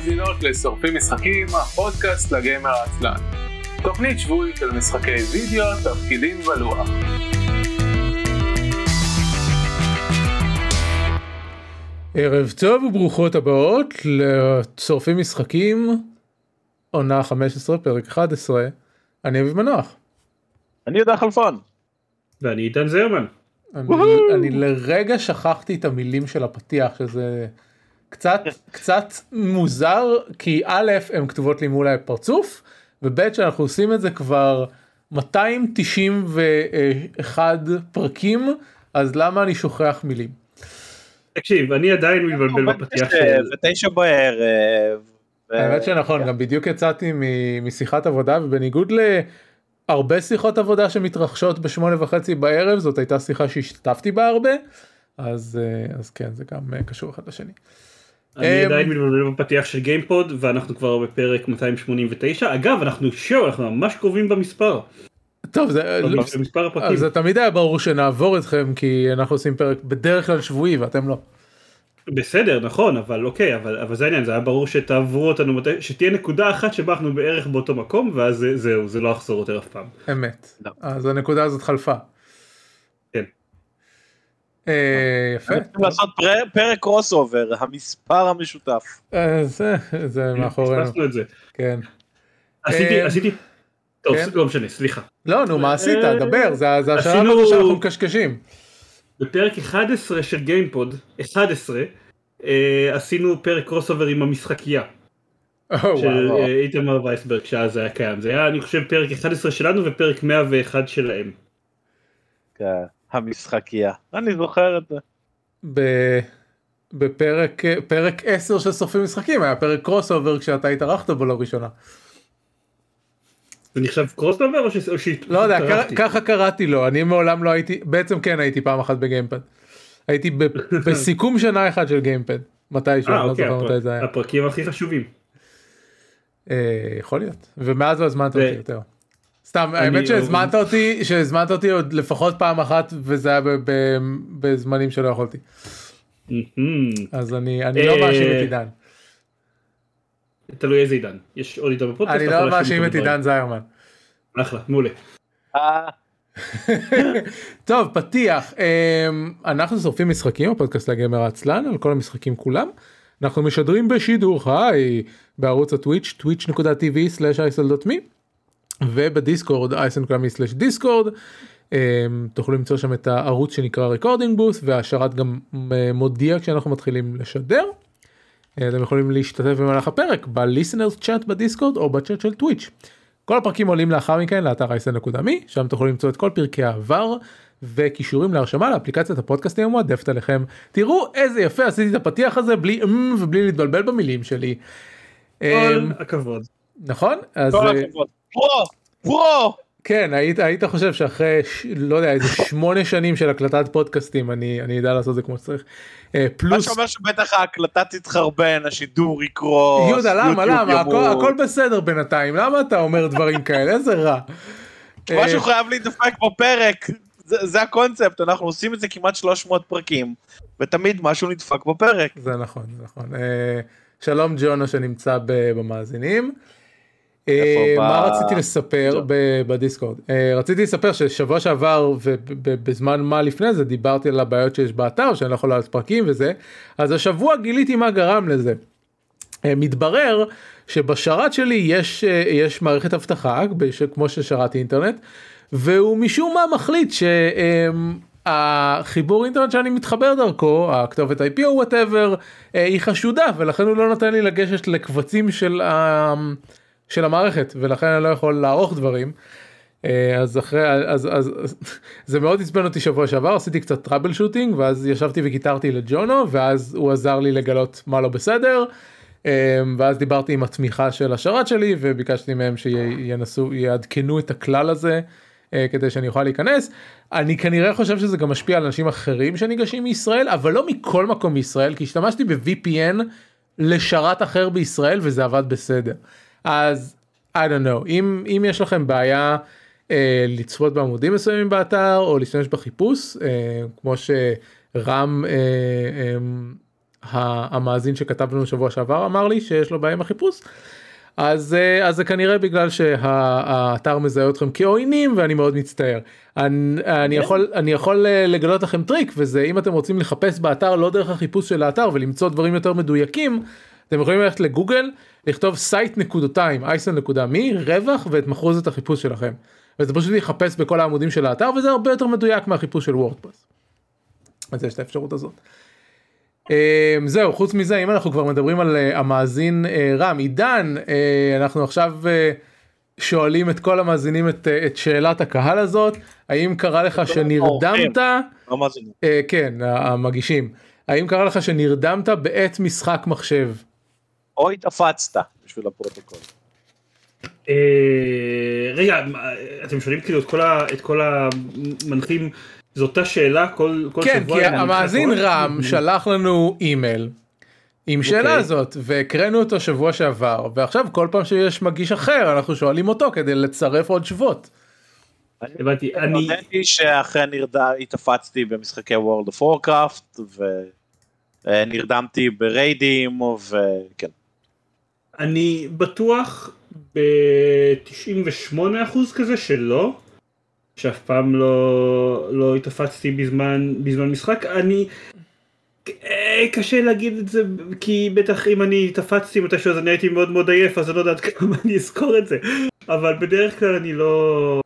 ומאזינות לשורפים משחקים, הפודקאסט לגיימר העצלן. תוכנית שבועית של משחקי וידאו, תפקידים ולוח. ערב טוב וברוכות הבאות לשורפים משחקים, עונה 15, פרק 11. אני אביב מנוח. אני יודע חלפון. ואני איתן זרמן. אני, אני לרגע שכחתי את המילים של הפתיח שזה קצת קצת מוזר כי א' הן כתובות לי מול הפרצוף וב' שאנחנו עושים את זה כבר 291 פרקים אז למה אני שוכח מילים. תקשיב אני עדיין מתבלבל בפתיח של... זה תשע בערב. האמת שנכון גם בדיוק יצאתי משיחת עבודה ובניגוד ל... הרבה שיחות עבודה שמתרחשות בשמונה וחצי בערב זאת הייתה שיחה שהשתתפתי בה הרבה אז אז כן זה גם קשור אחד לשני. אני עדיין מתבלבל בפתיח של גיימפוד ואנחנו כבר בפרק 289 אגב אנחנו שואו אנחנו ממש קרובים במספר. טוב זה, זה תמיד היה ברור שנעבור אתכם כי אנחנו עושים פרק בדרך כלל שבועי ואתם לא. בסדר נכון אבל אוקיי אבל אבל זה העניין זה היה ברור שתעברו אותנו שתהיה נקודה אחת שבה אנחנו בערך באותו מקום ואז זהו זה לא יחזור יותר אף פעם. אמת לא. אז הנקודה הזאת חלפה. כן. אה, יפה. צריכים לעשות פרק crossover המספר המשותף. אה, זה זה מאחורינו. כן. עשיתי עשיתי. טוב לא משנה סליחה. לא נו מה עשית דבר זה השלב הזה שאנחנו מקשקשים. בפרק 11 של גיימפוד 11 אה, עשינו פרק crossover עם המשחקייה. של איתמר וייסברג שאז היה קיים זה היה אני חושב פרק 11 שלנו ופרק 101 שלהם. כן, המשחקייה אני זוכר את זה. בפרק פרק 10 של סופים משחקים היה פרק crossover כשאתה התארחת בו לראשונה. זה נחשב crossover או ש... לא יודע ככה קראתי לו אני מעולם לא הייתי בעצם כן הייתי פעם אחת בגיימפד. הייתי בסיכום שנה אחד של גיימפד מתישהו. אה, אוקיי, הפרקים הכי חשובים. יכול להיות ומאז לא הזמנת אותי יותר. סתם האמת שהזמנת אותי שהזמנת אותי עוד לפחות פעם אחת וזה היה בזמנים שלא יכולתי. אז אני אני לא מאשים את עידן. תלוי איזה עידן יש עוד עידן בפודקאסט. אני לא מאשים את עידן זיירמן. אחלה מעולה. טוב פתיח אנחנו שורפים משחקים הפודקאסט לגמר העצלן על כל המשחקים כולם. אנחנו משדרים בשידור חי בערוץ הטוויץ' twitch.tv/isl.me ובדיסקורד isl.me/discord תוכלו למצוא שם את הערוץ שנקרא recording booth והשרת גם מודיע כשאנחנו מתחילים לשדר. אתם יכולים להשתתף במהלך הפרק ב listeners chat בדיסקורד או בצ'אט של טוויץ'. כל הפרקים עולים לאחר מכן לאתר isl.me שם תוכלו למצוא את כל פרקי העבר וקישורים להרשמה לאפליקציית הפודקאסטים המועדפת עליכם. תראו איזה יפה עשיתי את הפתיח הזה בלי אמ ובלי להתבלבל במילים שלי. כל הכבוד. נכון? אז... כל הכבוד. פרו! פרו! כן היית היית חושב שאחרי לא יודע איזה שמונה שנים של הקלטת פודקאסטים אני אני יודע לעשות זה כמו שצריך. פלוס מה שאומר שבטח ההקלטה תתחרבן השידור יקרוס. יהודה למה למה הכל, הכל בסדר בינתיים למה אתה אומר דברים כאלה איזה רע. משהו חייב להידפק בפרק זה, זה הקונספט אנחנו עושים את זה כמעט 300 פרקים ותמיד משהו נדפק בפרק. זה נכון זה נכון. שלום ג'ונו שנמצא במאזינים. מה רציתי לספר בדיסקורד רציתי לספר ששבוע שעבר ובזמן מה לפני זה דיברתי על הבעיות שיש באתר שאני לא יכול לעשות פרקים וזה אז השבוע גיליתי מה גרם לזה. מתברר שבשרת שלי יש יש מערכת אבטחה כמו ששרת אינטרנט והוא משום מה מחליט שהחיבור אינטרנט שאני מתחבר דרכו הכתובת IP או whatever היא חשודה ולכן הוא לא נותן לי לגשת לקבצים של. של המערכת ולכן אני לא יכול לערוך דברים. אז אחרי אז אז זה מאוד עצבן אותי שבוע שעבר עשיתי קצת troubleshooting ואז ישבתי וגיטרתי לג'ונו ואז הוא עזר לי לגלות מה לא בסדר. ואז דיברתי עם התמיכה של השרת שלי וביקשתי מהם שינסו יעדכנו את הכלל הזה כדי שאני אוכל להיכנס. אני כנראה חושב שזה גם משפיע על אנשים אחרים שניגשים מישראל אבל לא מכל מקום בישראל כי השתמשתי ב-VPN לשרת אחר בישראל וזה עבד בסדר. אז I don't know אם אם יש לכם בעיה אה, לצפות בעמודים מסוימים באתר או להשתמש בחיפוש אה, כמו שרם אה, אה, המאזין שכתב לנו שבוע שעבר אמר לי שיש לו בעיה עם החיפוש. אז, אה, אז זה כנראה בגלל שהאתר מזהה אתכם כעוינים ואני מאוד מצטער. אני, אני, כן. יכול, אני יכול אה, לגלות לכם טריק וזה אם אתם רוצים לחפש באתר לא דרך החיפוש של האתר ולמצוא דברים יותר מדויקים אתם יכולים ללכת לגוגל לכתוב site נקודותיים אייסן נקודה מי רווח ואת מחרוזת החיפוש שלכם. וזה פשוט יחפש בכל העמודים של האתר וזה הרבה יותר מדויק מהחיפוש של וורדפרס. אז יש את האפשרות הזאת. אמ, זהו חוץ מזה אם אנחנו כבר מדברים על אה, המאזין אה, רם עידן אה, אנחנו עכשיו שואלים את כל המאזינים את, את שאלת הקהל הזאת האם קרה לך שנרדמת לא כן המגישים האם קרה לך שנרדמת בעת משחק מחשב. או התאפצת בשביל הפרוטוקול. רגע אתם שואלים כאילו את כל המנחים זו אותה שאלה כל, כל כן, שבוע. כן, כי המאזין רם שלח לנו אימייל עם שאלה okay. אוקיי. הזאת והקראנו אותו שבוע שעבר ועכשיו כל פעם שיש מגיש אחר אנחנו שואלים אותו כדי לצרף עוד תשובות. הבנתי, אני... אני שאכן התאפצתי במשחקי World of Warcraft ונרדמתי בריידים וכן. אני בטוח ב-98% כזה שלא. שאף פעם לא, לא התאפצתי בזמן, בזמן משחק. אני... אה, קשה להגיד את זה כי בטח אם אני התאפצתי מתישהו אז אני הייתי מאוד מאוד עייף אז אני לא יודעת כמה אני אזכור את זה אבל בדרך כלל אני לא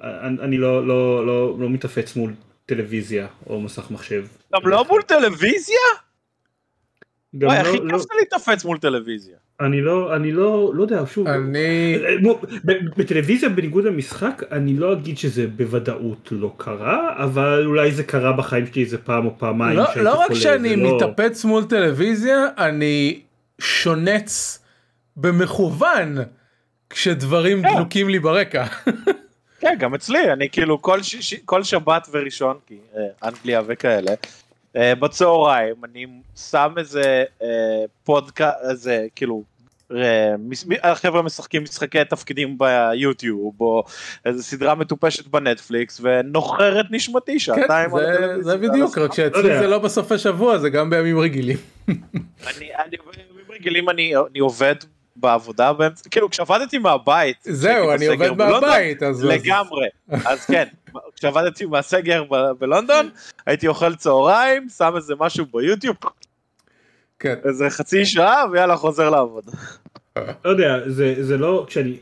אני, אני לא, לא, לא, לא מתאפץ מול טלוויזיה או מסך מחשב. גם לא מול טלוויזיה? וואי, לא, הכי לא... כיף זה להתאפץ מול טלוויזיה. אני לא, אני לא, לא יודע, שוב, אני... בטלוויזיה בניגוד למשחק, אני לא אגיד שזה בוודאות לא קרה, אבל אולי זה קרה בחיים שלי איזה פעם או פעמיים. לא, לא רק שאני. מתאפץ מול טלוויזיה, אני שונץ במכוון כשדברים כן. דלוקים לי ברקע. כן, גם אצלי, אני כאילו כל, ש... כל שבת וראשון, כי אה, אנגליה וכאלה, בצהריים אני שם איזה uh, פודקאסט, איזה כאילו, uh, החבר'ה משחקים משחקי תפקידים ביוטיוב או איזה סדרה מטופשת בנטפליקס ונוחר את נשמתי שעתיים כן, זה, זה בדיוק, רק שאצלי לא זה לא בסופי שבוע, זה גם בימים רגילים. אני, אני, בימים רגילים אני, אני עובד בעבודה באמצע, כאילו כשעבדתי מהבית. זהו, אני עובד מהבית. אז לגמרי, אז כן, כשעבדתי מהסגר בלונדון, הייתי אוכל צהריים, שם איזה משהו ביוטיוב, כן. איזה חצי שעה ויאללה חוזר לעבוד. לא יודע, זה לא, כשאני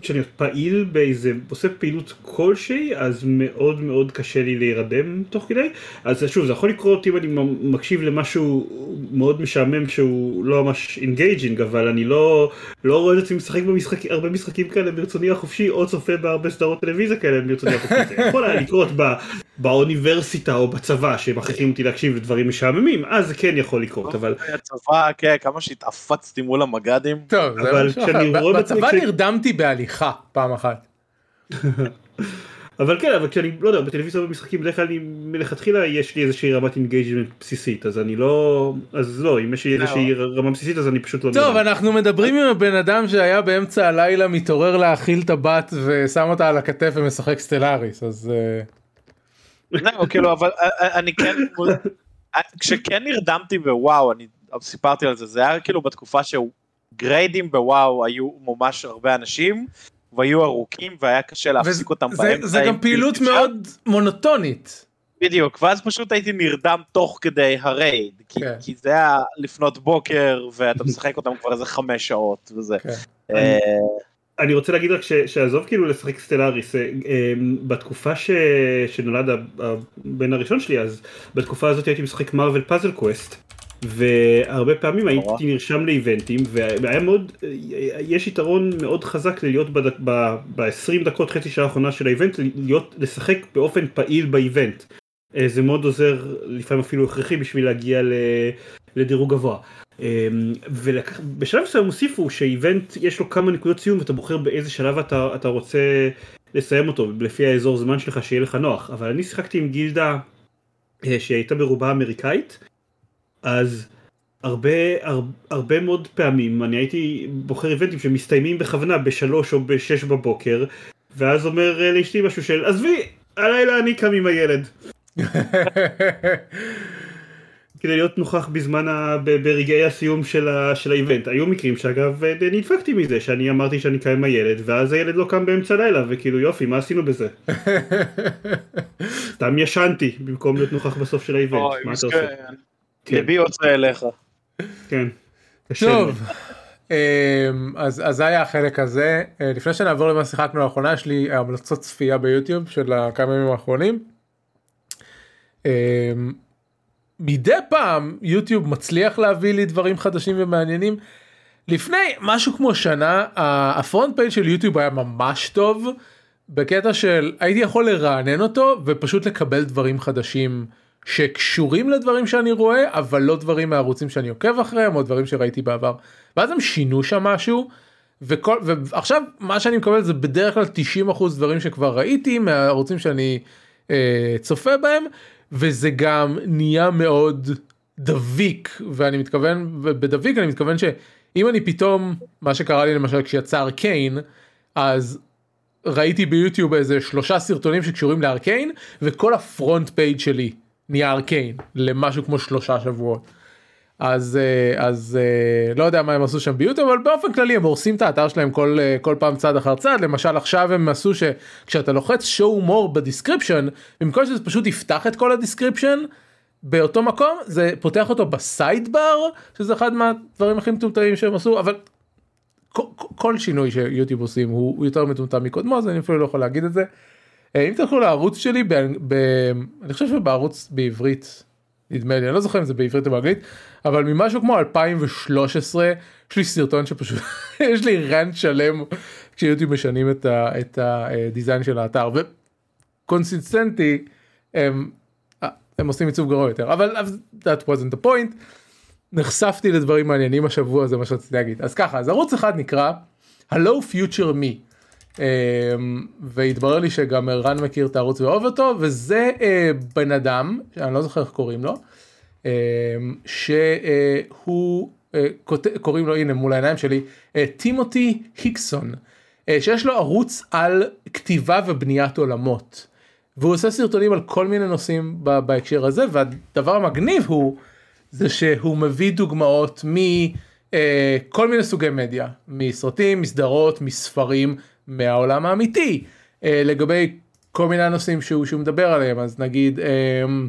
כשאני פעיל באיזה, עושה פעילות כלשהי, אז מאוד מאוד קשה לי להירדם תוך כדי. אז שוב, זה יכול לקרות אם אני מקשיב למשהו מאוד משעמם שהוא לא ממש engaging, אבל אני לא, לא רואה את עצמי משחק במשחק, הרבה משחקים כאלה ברצוני החופשי, או צופה בהרבה סדרות טלוויזיה כאלה ברצוני החופשי. זה יכול היה לקרות ב, באוניברסיטה או בצבא, שמכריחים אותי להקשיב לדברים משעממים, אז זה כן יכול לקרות, אבל... הצבא, כן, כמה שהתעפצתי מול המג"דים. טוב, זה משהו אחר. בצבא נרדמתי בעלייה. הליכה פעם אחת. אבל כן, אבל כשאני, לא יודע, בטלוויזיה במשחקים בדרך כלל מלכתחילה יש לי איזושהי רמת engagement בסיסית, אז אני לא, אז לא, אם יש לי איזושהי רמה בסיסית אז אני פשוט לא... טוב, אנחנו מדברים עם הבן אדם שהיה באמצע הלילה מתעורר להאכיל את הבת ושם אותה על הכתף ומשחק סטלאריס, אז... אה, זהו, כאילו, אבל אה, אה, אני כן, כשכן נרדמתי בוואו, אני סיפרתי על זה, זה היה כאילו בתקופה שהוא גריידים בוואו היו ממש הרבה אנשים, והיו ארוכים והיה קשה להפסיק אותם זה, באמצע. זה גם פעילות מאוד מונוטונית. בדיוק, ואז פשוט הייתי נרדם תוך כדי הרייד, כי, כן. כי זה היה לפנות בוקר ואתה משחק אותם כבר איזה חמש שעות וזה. כן. אה, אני רוצה להגיד רק שעזוב כאילו לשחק Stellaris, אה, אה, בתקופה ש... שנולד הבן הראשון שלי אז בתקופה הזאת הייתי משחק Marvel Puzzle Quest. והרבה פעמים הייתי נרשם ל eventים והיה מאוד, יש יתרון מאוד חזק להיות ב-20 דקות חצי שעה האחרונה של האיבנט, להיות, לשחק באופן פעיל ב event. אה, זה מאוד עוזר, לפעמים אפילו הכרחי בשביל להגיע לדירוג גבוה. אמ, ובשלב מסוים הוסיפו שאיבנט יש לו כמה נקודות סיום ואתה בוחר באיזה שלב אתה, אתה רוצה לסיים אותו לפי האזור זמן שלך שיהיה לך נוח אבל אני שיחקתי עם גילדה אה, שהייתה ברובה אמריקאית אז הרבה, הרבה, הרבה מאוד פעמים אני הייתי בוחר איבנטים שמסתיימים בכוונה בשלוש או בשש בבוקר ואז אומר אה, לאשתי משהו של עזבי הלילה אני קם עם הילד. כדי להיות נוכח בזמן, ה... ברגעי הסיום של, ה... של האיבנט. היו מקרים שאגב נדפקתי מזה, שאני אמרתי שאני קיים עם הילד, ואז הילד לא קם באמצע הלילה, וכאילו יופי, מה עשינו בזה? סתם ישנתי, במקום להיות נוכח בסוף של האיבנט, מה אתה עושה? כן. ליבי יוצא אליך. כן. טוב. אמ, אז, אז זה היה החלק הזה אה, לפני שנעבור למה שיחקנו לאחרונה יש לי המלצות צפייה ביוטיוב של הכמה ימים האחרונים. אמ, מדי פעם יוטיוב מצליח להביא לי דברים חדשים ומעניינים. לפני משהו כמו שנה הפרונט פייג' של יוטיוב היה ממש טוב בקטע של הייתי יכול לרענן אותו ופשוט לקבל דברים חדשים שקשורים לדברים שאני רואה אבל לא דברים מהערוצים שאני עוקב אחריהם או דברים שראיתי בעבר. ואז הם שינו שם משהו וכל ועכשיו מה שאני מקבל זה בדרך כלל 90% דברים שכבר ראיתי מהערוצים שאני אה, צופה בהם וזה גם נהיה מאוד דביק ואני מתכוון בדביק אני מתכוון שאם אני פתאום מה שקרה לי למשל כשיצא Arcane אז ראיתי ביוטיוב איזה שלושה סרטונים שקשורים ל Arcane וכל ה front page שלי נהיה Arcane למשהו כמו שלושה שבועות. אז אה, אז אה, לא יודע מה הם עשו שם ביוטיוב אבל באופן כללי הם הורסים את האתר שלהם כל אה, כל פעם צעד אחר צעד למשל עכשיו הם עשו שכשאתה לוחץ show more ב description במקום שזה פשוט יפתח את כל ה description באותו מקום זה פותח אותו ב sidebar שזה אחד מהדברים הכי מטומטמים שהם עשו אבל כל, כל שינוי שיוטיוב עושים הוא יותר מטומטם מקודמו אז אני אפילו לא יכול להגיד את זה. אם תלכו לערוץ שלי ב, ב, אני חושב שבערוץ בעברית נדמה לי אני לא זוכר אם זה בעברית או באנגלית אבל ממשהו כמו 2013 יש לי סרטון שפשוט יש לי rant שלם כשיוטיוב משנים את, ה, את הדיזיין של האתר וקונסיסטנטי הם, הם עושים עיצוב גרוע יותר. אבל that wasn't the point. נחשפתי לדברים מעניינים השבוע זה מה שרציתי להגיד. אז ככה אז ערוץ אחד נקרא הלו פיוטר מי והתברר לי שגם רן מכיר את הערוץ ואוהב אותו וזה אה, בן אדם אני לא זוכר איך קוראים לו אמ, שהוא אה, קוראים לו הנה מול העיניים שלי אה, טימותי היקסון שיש לו ערוץ על כתיבה ובניית עולמות. והוא עושה סרטונים על כל מיני נושאים בהקשר הזה והדבר המגניב הוא זה שהוא מביא דוגמאות מכל מיני סוגי מדיה מסרטים מסדרות מספרים מהעולם האמיתי לגבי כל מיני נושאים שהוא, שהוא מדבר עליהם אז נגיד אמ,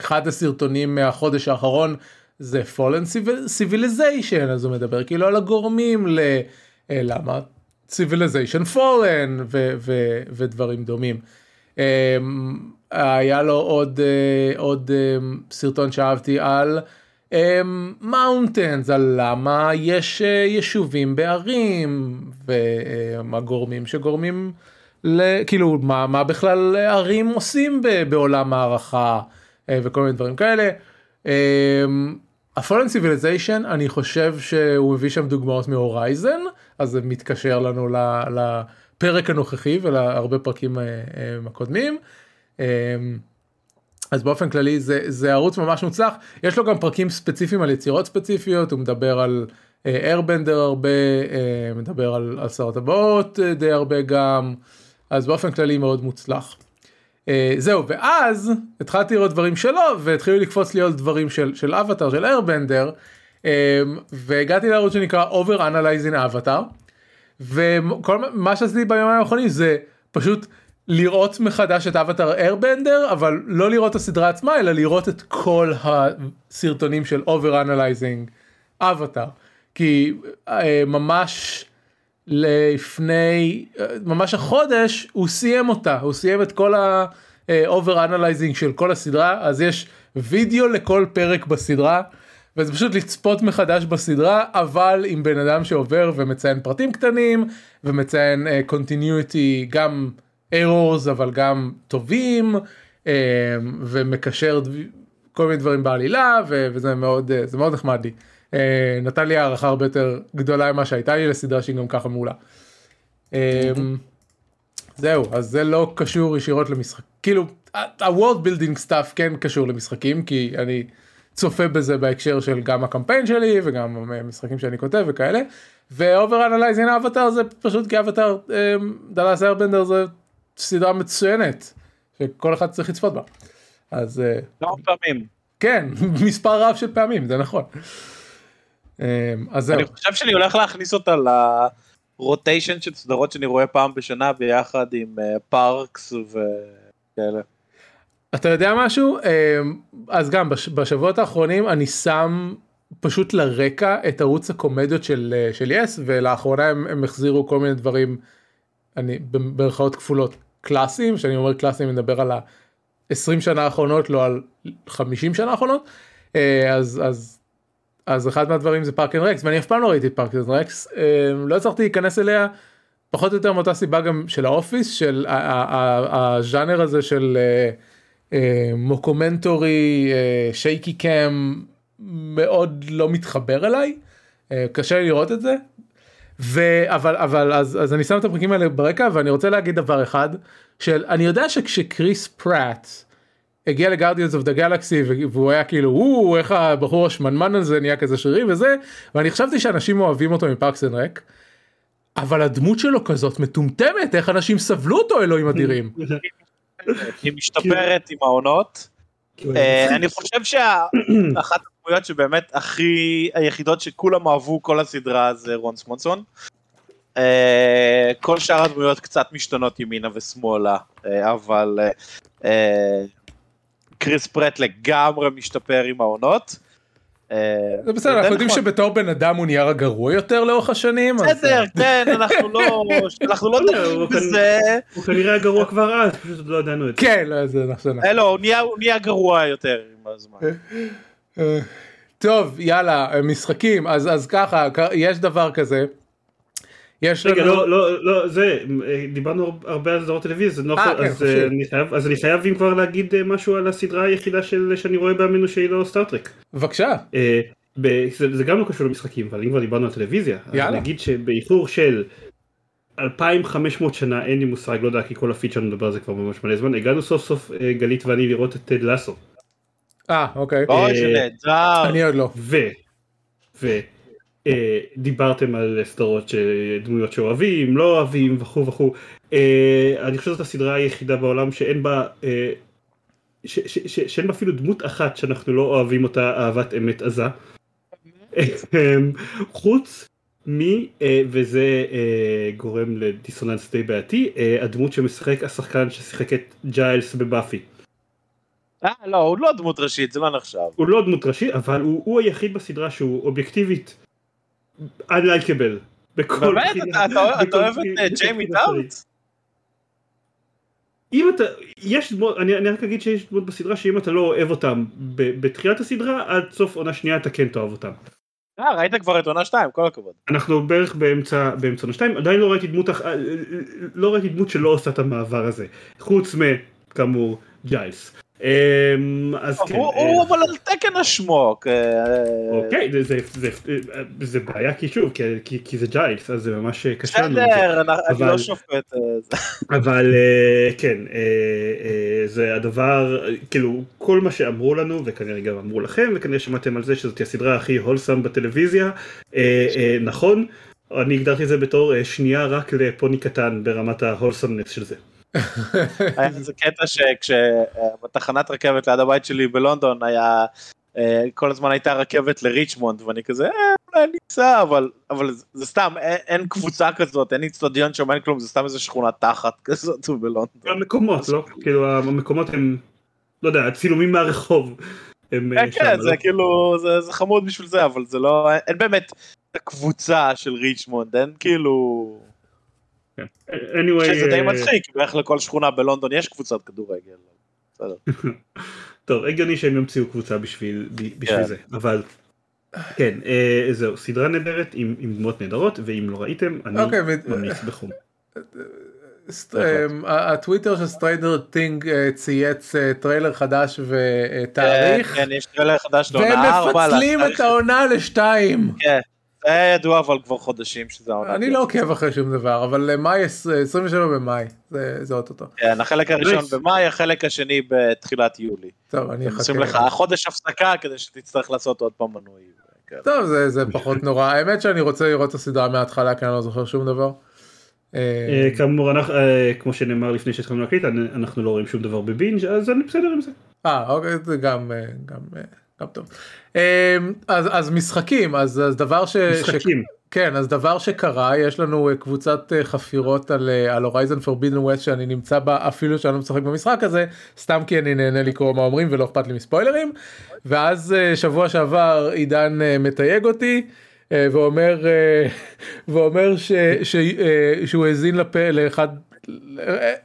אחד הסרטונים מהחודש האחרון זה fallen civilization אז הוא מדבר כאילו על הגורמים אה, civilization fallen ו- ו- ודברים דומים. Um, היה לו עוד uh, עוד um, סרטון שאהבתי על um, mountains על למה יש uh, יישובים בערים והגורמים שגורמים כאילו מה מה בכלל ערים עושים בעולם הערכה. אה, וכל מיני דברים כאלה. ה fallen civilization אני חושב שהוא מביא שם דוגמאות מ Horizon אז זה מתקשר לנו לפרק הנוכחי ולהרבה פרקים אה, אה, הקודמים. אז באופן כללי זה, זה ערוץ ממש מוצלח יש לו גם פרקים ספציפיים על יצירות ספציפיות הוא מדבר על Airbender הרבה מדבר על, על שר הטבעות די הרבה גם אז באופן כללי מאוד מוצלח. אה, זהו ואז התחלתי לראות דברים שלו והתחילו לקפוץ לי עוד דברים של של אבטר של איירבנדר אה, והגעתי לערוץ שנקרא over analyzing avatar וכל מה שעשיתי ביומיים האחרונים זה פשוט לראות מחדש את אבטר איירבנדר אבל לא לראות את הסדרה עצמה אלא לראות את כל הסרטונים של over analyzing אבטר כי אה, ממש לפני ממש החודש הוא סיים אותה הוא סיים את כל ה-over analyzing של כל הסדרה אז יש וידאו לכל פרק בסדרה וזה פשוט לצפות מחדש בסדרה אבל עם בן אדם שעובר ומציין פרטים קטנים ומציין uh, continuity גם errors אבל גם טובים uh, ומקשר כל מיני דברים בעלילה וזה מאוד uh, זה מאוד נחמד לי. אה, נתן לי הערכה הרבה יותר גדולה ממה שהייתה לי לסדרה שהיא גם ככה מעולה. אה, זהו אז זה לא קשור ישירות למשחק כאילו ה-world building stuff כן קשור למשחקים כי אני צופה בזה בהקשר של גם הקמפיין שלי וגם משחקים שאני כותב וכאלה. ו Overanalyzing Avatar זה פשוט כי אבטר Dallas Arbiter זה סדרה מצוינת שכל אחד צריך לצפות בה. אז כמה פעמים כן, מספר רב של פעמים, זה נכון. אז זהו. אני חושב שאני הולך להכניס אותה ל rotation של סדרות שאני רואה פעם בשנה ביחד עם פארקס וכאלה. אתה יודע משהו? אז גם בשבועות האחרונים אני שם פשוט לרקע את ערוץ הקומדיות של, של יס ולאחרונה הם, הם החזירו כל מיני דברים, אני במרכאות כפולות קלאסיים, שאני אומר קלאסיים אני מדבר על ה-20 שנה האחרונות לא על 50 שנה האחרונות, אז, אז, אז אחד מהדברים זה פארק אנד רקס ואני אף פעם לא ראיתי את פארק אנד רקס, לא הצלחתי להיכנס אליה פחות או יותר מאותה סיבה גם של האופיס, של הז'אנר הזה של mockumentary, shaky cam, מאוד לא מתחבר אליי, קשה לי לראות את זה. אבל אבל אז אז אני שם את הפרקים האלה ברקע ואני רוצה להגיד דבר אחד של אני יודע שכשקריס פראט הגיע לגרדיאנס אוף דה גלקסי והוא היה כאילו הוא איך הבחור השמנמן הזה נהיה כזה שרירי וזה ואני חשבתי שאנשים אוהבים אותו מפארקס אנד רק. אבל הדמות שלו כזאת מטומטמת איך אנשים סבלו אותו אלוהים אדירים. היא משתפרת עם העונות. אני חושב שאחת הדמויות שבאמת הכי היחידות שכולם אהבו כל הסדרה זה רון סמונסון. כל שאר הדמויות קצת משתנות ימינה ושמאלה אבל קריס פרט לגמרי משתפר עם העונות. זה בסדר אנחנו יודעים נכון. שבתור בן אדם הוא נהיה גרוע יותר לאורך השנים. בסדר כן אנחנו לא אנחנו לא דנים בזה. הוא כנראה הגרוע כבר אז פשוט לא ידענו את זה. כן זה נכון. לא הוא נהיה גרוע יותר עם הזמן. טוב יאללה משחקים אז אז ככה יש דבר כזה. יש רגע לנו... לא לא לא זה דיברנו הרבה על סדרות טלוויזיה לא כן, אז, אני חייב, אז אני חייב אם כבר להגיד משהו על הסדרה היחידה של שאני רואה באמינו שהיא לא סטארטרק. בבקשה. זה, זה גם לא קשור למשחקים אבל אם כבר דיברנו על טלוויזיה יאללה. אז נגיד שבאיחור של 2500 שנה אין לי מושג לא יודע כי כל הפיד שלנו מדבר על זה כבר ממש מלא זמן הגענו סוף סוף גלית ואני לראות את טד לאסו. אה אוקיי. אוי זה נהדר. אני עוד לא. ו... ו... אה, דיברתם על סדרות דמויות שאוהבים, לא אוהבים וכו' וכו'. אה, אני חושב שזאת הסדרה היחידה בעולם שאין בה, אה, ש, ש, ש, שאין בה אפילו דמות אחת שאנחנו לא אוהבים אותה אהבת אמת עזה. חוץ מ, וזה גורם לדיסוננס די בעייתי, הדמות שמשחק השחקן ששיחק את ג'יילס בבאפי. אה לא הוא לא דמות ראשית זה לא נחשב. הוא לא דמות ראשית אבל הוא, הוא היחיד בסדרה שהוא אובייקטיבית unlikable. באמת? אתה אוהב את ג'יימי טאוט? אם אתה, יש דמות, אני, אני רק אגיד שיש דמות בסדרה שאם אתה לא אוהב אותם בתחילת הסדרה, עד סוף עונה שנייה אתה כן תאהב אותם. אה, ראית כבר את עונה 2, כל הכבוד. אנחנו בערך באמצע, באמצע עונה 2, עדיין לא ראיתי דמות, לא ראיתי דמות שלא עושה את המעבר הזה, חוץ מכאמור ג'יילס. אמ, אז כן. הוא אבל על תקן השמוק. אוקיי, זה בעיה כי שוב, כי זה ג'יילס, אז זה ממש קשה לנו. בסדר, אני לא שופט. אבל כן, זה הדבר, כאילו, כל מה שאמרו לנו, וכנראה גם אמרו לכם, וכנראה שמעתם על זה שזאת הסדרה הכי הולסם בטלוויזיה, נכון, אני הגדרתי את זה בתור שנייה רק לפוני קטן ברמת ההולסמנס של זה. היה איזה קטע שכשבתחנת רכבת ליד הבית שלי בלונדון היה אה, כל הזמן הייתה רכבת לריצ'מונד ואני כזה אה, אולי אני אסע אבל אבל זה סתם אין קבוצה כזאת אין אצטדיון שם אין כלום זה סתם איזה שכונה תחת כזאת בלונדון. המקומות לא כאילו המקומות הם לא יודע צילומים מהרחוב. אה, כן זה לא? כאילו זה חמוד בשביל זה אבל זה לא אין באמת קבוצה של ריצ'מונד אין כאילו. Anyway, שזה די אה, מצחיק, בערך לכל שכונה בלונדון יש קבוצת כדורגל. טוב, הגיוני שהם ימציאו קבוצה בשביל, בשביל כן. זה, אבל כן, אה, זהו, סדרה נהדרת עם, עם דמות נהדרות, ואם לא ראיתם, אני okay, אוקיי, ממליץ בחום. הטוויטר של סטריידר טינג אה, צייץ טריילר חדש ותאריך. כן, יש טריילר חדש לעונה 4. והם מפצלים את העונה לשתיים. כן. זה ידוע אבל כבר חודשים שזה העונה. אני לא עוקב אחרי שום דבר אבל מאי 27 במאי זה אוטוטו. כן החלק הראשון במאי החלק השני בתחילת יולי. טוב אני אחכה. עושים לך חודש הפסקה כדי שתצטרך לעשות עוד פעם מנוי. כן. טוב זה זה פחות נורא האמת שאני רוצה לראות את הסדרה מההתחלה כי אני לא זוכר שום דבר. אה, אה, כאמור אה, כמו שנאמר לפני שהתחלנו להקליט אנחנו לא רואים שום דבר בבינג' אז אני בסדר עם זה. אה, אוקיי, זה גם, אה, גם, אה, גם טוב. אה, אז, אז משחקים, אז, אז דבר ש... משחקים. ש... כן, אז דבר שקרה, יש לנו קבוצת חפירות על, על הורייזן פורבידן ווסט שאני נמצא בה אפילו שאני לא משחק במשחק הזה, סתם כי אני נהנה לקרוא מה אומרים ולא אכפת לי מספוילרים, ואז שבוע שעבר עידן מתייג אותי. ואומר ואומר ש, ש, שהוא האזין לאחד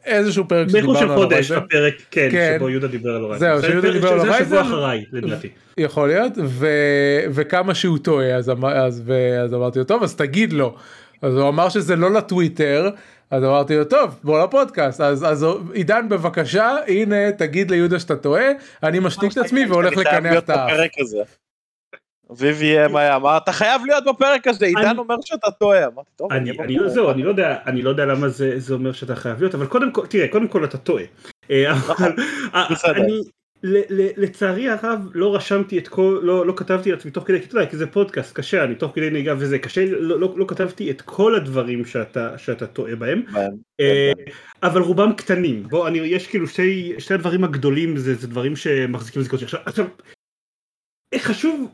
איזשהו פרק שדיברנו על הורייזן. באיחור של חודש בפרק, כן, כן, שבו יהודה דיבר על הורייזן. זהו, שיהודה דיבר על הורייזן. זה שבוע אחריי, לדעתי. יכול להיות, ו, וכמה שהוא טועה, אז, אז, אז אמרתי לו, טוב, אז תגיד לו. אז הוא אמר שזה לא לטוויטר, אז אמרתי לו, טוב, בוא לפודקאסט. אז, אז עידן, בבקשה, הנה, תגיד ליהודה שאתה טועה, אני משתיק את עצמי והולך לקנח את האף. VVM היה אמר אתה חייב להיות בפרק הזה עידן אומר שאתה טועה. אמרתי טוב אני לא זהו אני לא יודע אני לא יודע למה זה אומר שאתה חייב להיות אבל קודם כל תראה קודם כל אתה טועה. אה, נכון, אה, אני לצערי הרב לא רשמתי את כל לא לא כתבתי לעצמי תוך כדי כי זה פודקאסט קשה אני תוך כדי נהיגה וזה קשה לא, לא, לא כתבתי את כל הדברים שאתה שאתה טועה בהם. אה, אבל רובם קטנים. בוא אני יש כאילו שתי שתי הדברים הגדולים זה, זה דברים שמחזיקים את זה עכשיו חשוב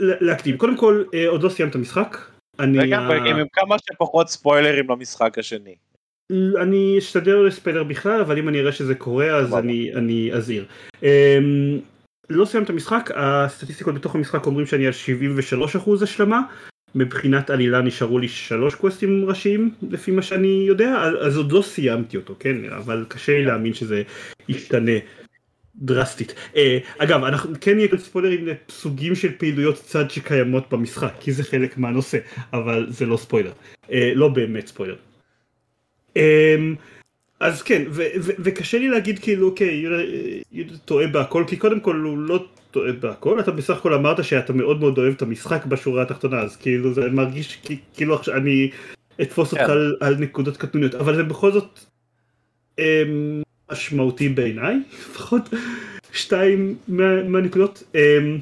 להקדים קודם כל אה, עוד לא סיימת משחק. אני עם כמה שפחות ספוילרים למשחק השני. אני אשתדל לא לספיילר בכלל אבל אם אני אראה שזה קורה אז אני אני אזהיר. אמ, לא סיימת את המשחק הסטטיסטיקות בתוך המשחק אומרים שאני על 73% השלמה מבחינת עלילה נשארו לי שלוש קווסטים ראשיים לפי מה שאני יודע אז עוד לא סיימתי אותו כן אבל קשה לי להאמין שזה ישתנה דרסטית. Uh, אגב, אנחנו כן נהיה ספוילרים לסוגים של פעילויות צד שקיימות במשחק, כי זה חלק מהנושא, אבל זה לא ספוילר. Uh, לא באמת ספוילר. Um, אז כן, וקשה לי להגיד כאילו, אוקיי, יהודה טועה בהכל, כי קודם כל הוא לא טועה בהכל, אתה בסך הכל אמרת שאתה מאוד מאוד אוהב את המשחק בשורה התחתונה, אז כאילו זה מרגיש כאילו עכשיו אני אתפוס אותך כן. על, על נקודות קטנוניות, אבל זה בכל זאת... משמעותי בעיניי, לפחות שתיים מהנקודות. אמ,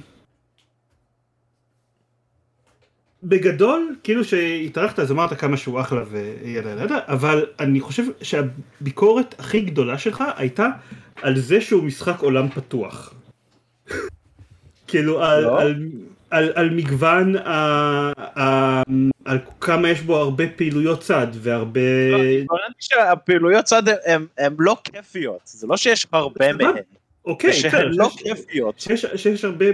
בגדול, כאילו שהתארחת אז אמרת כמה שהוא אחלה וידה ידה אבל אני חושב שהביקורת הכי גדולה שלך הייתה על זה שהוא משחק עולם פתוח. כאילו על, לא. על, על, על מגוון, ה, ה, על כמה יש בו הרבה פעילויות צד והרבה... לא, אני חושב שהפעילויות צד הן לא כיפיות, זה לא שיש הרבה מהן. אוקיי, שהן כן, לא כיפיות. שיש, שיש הרבה,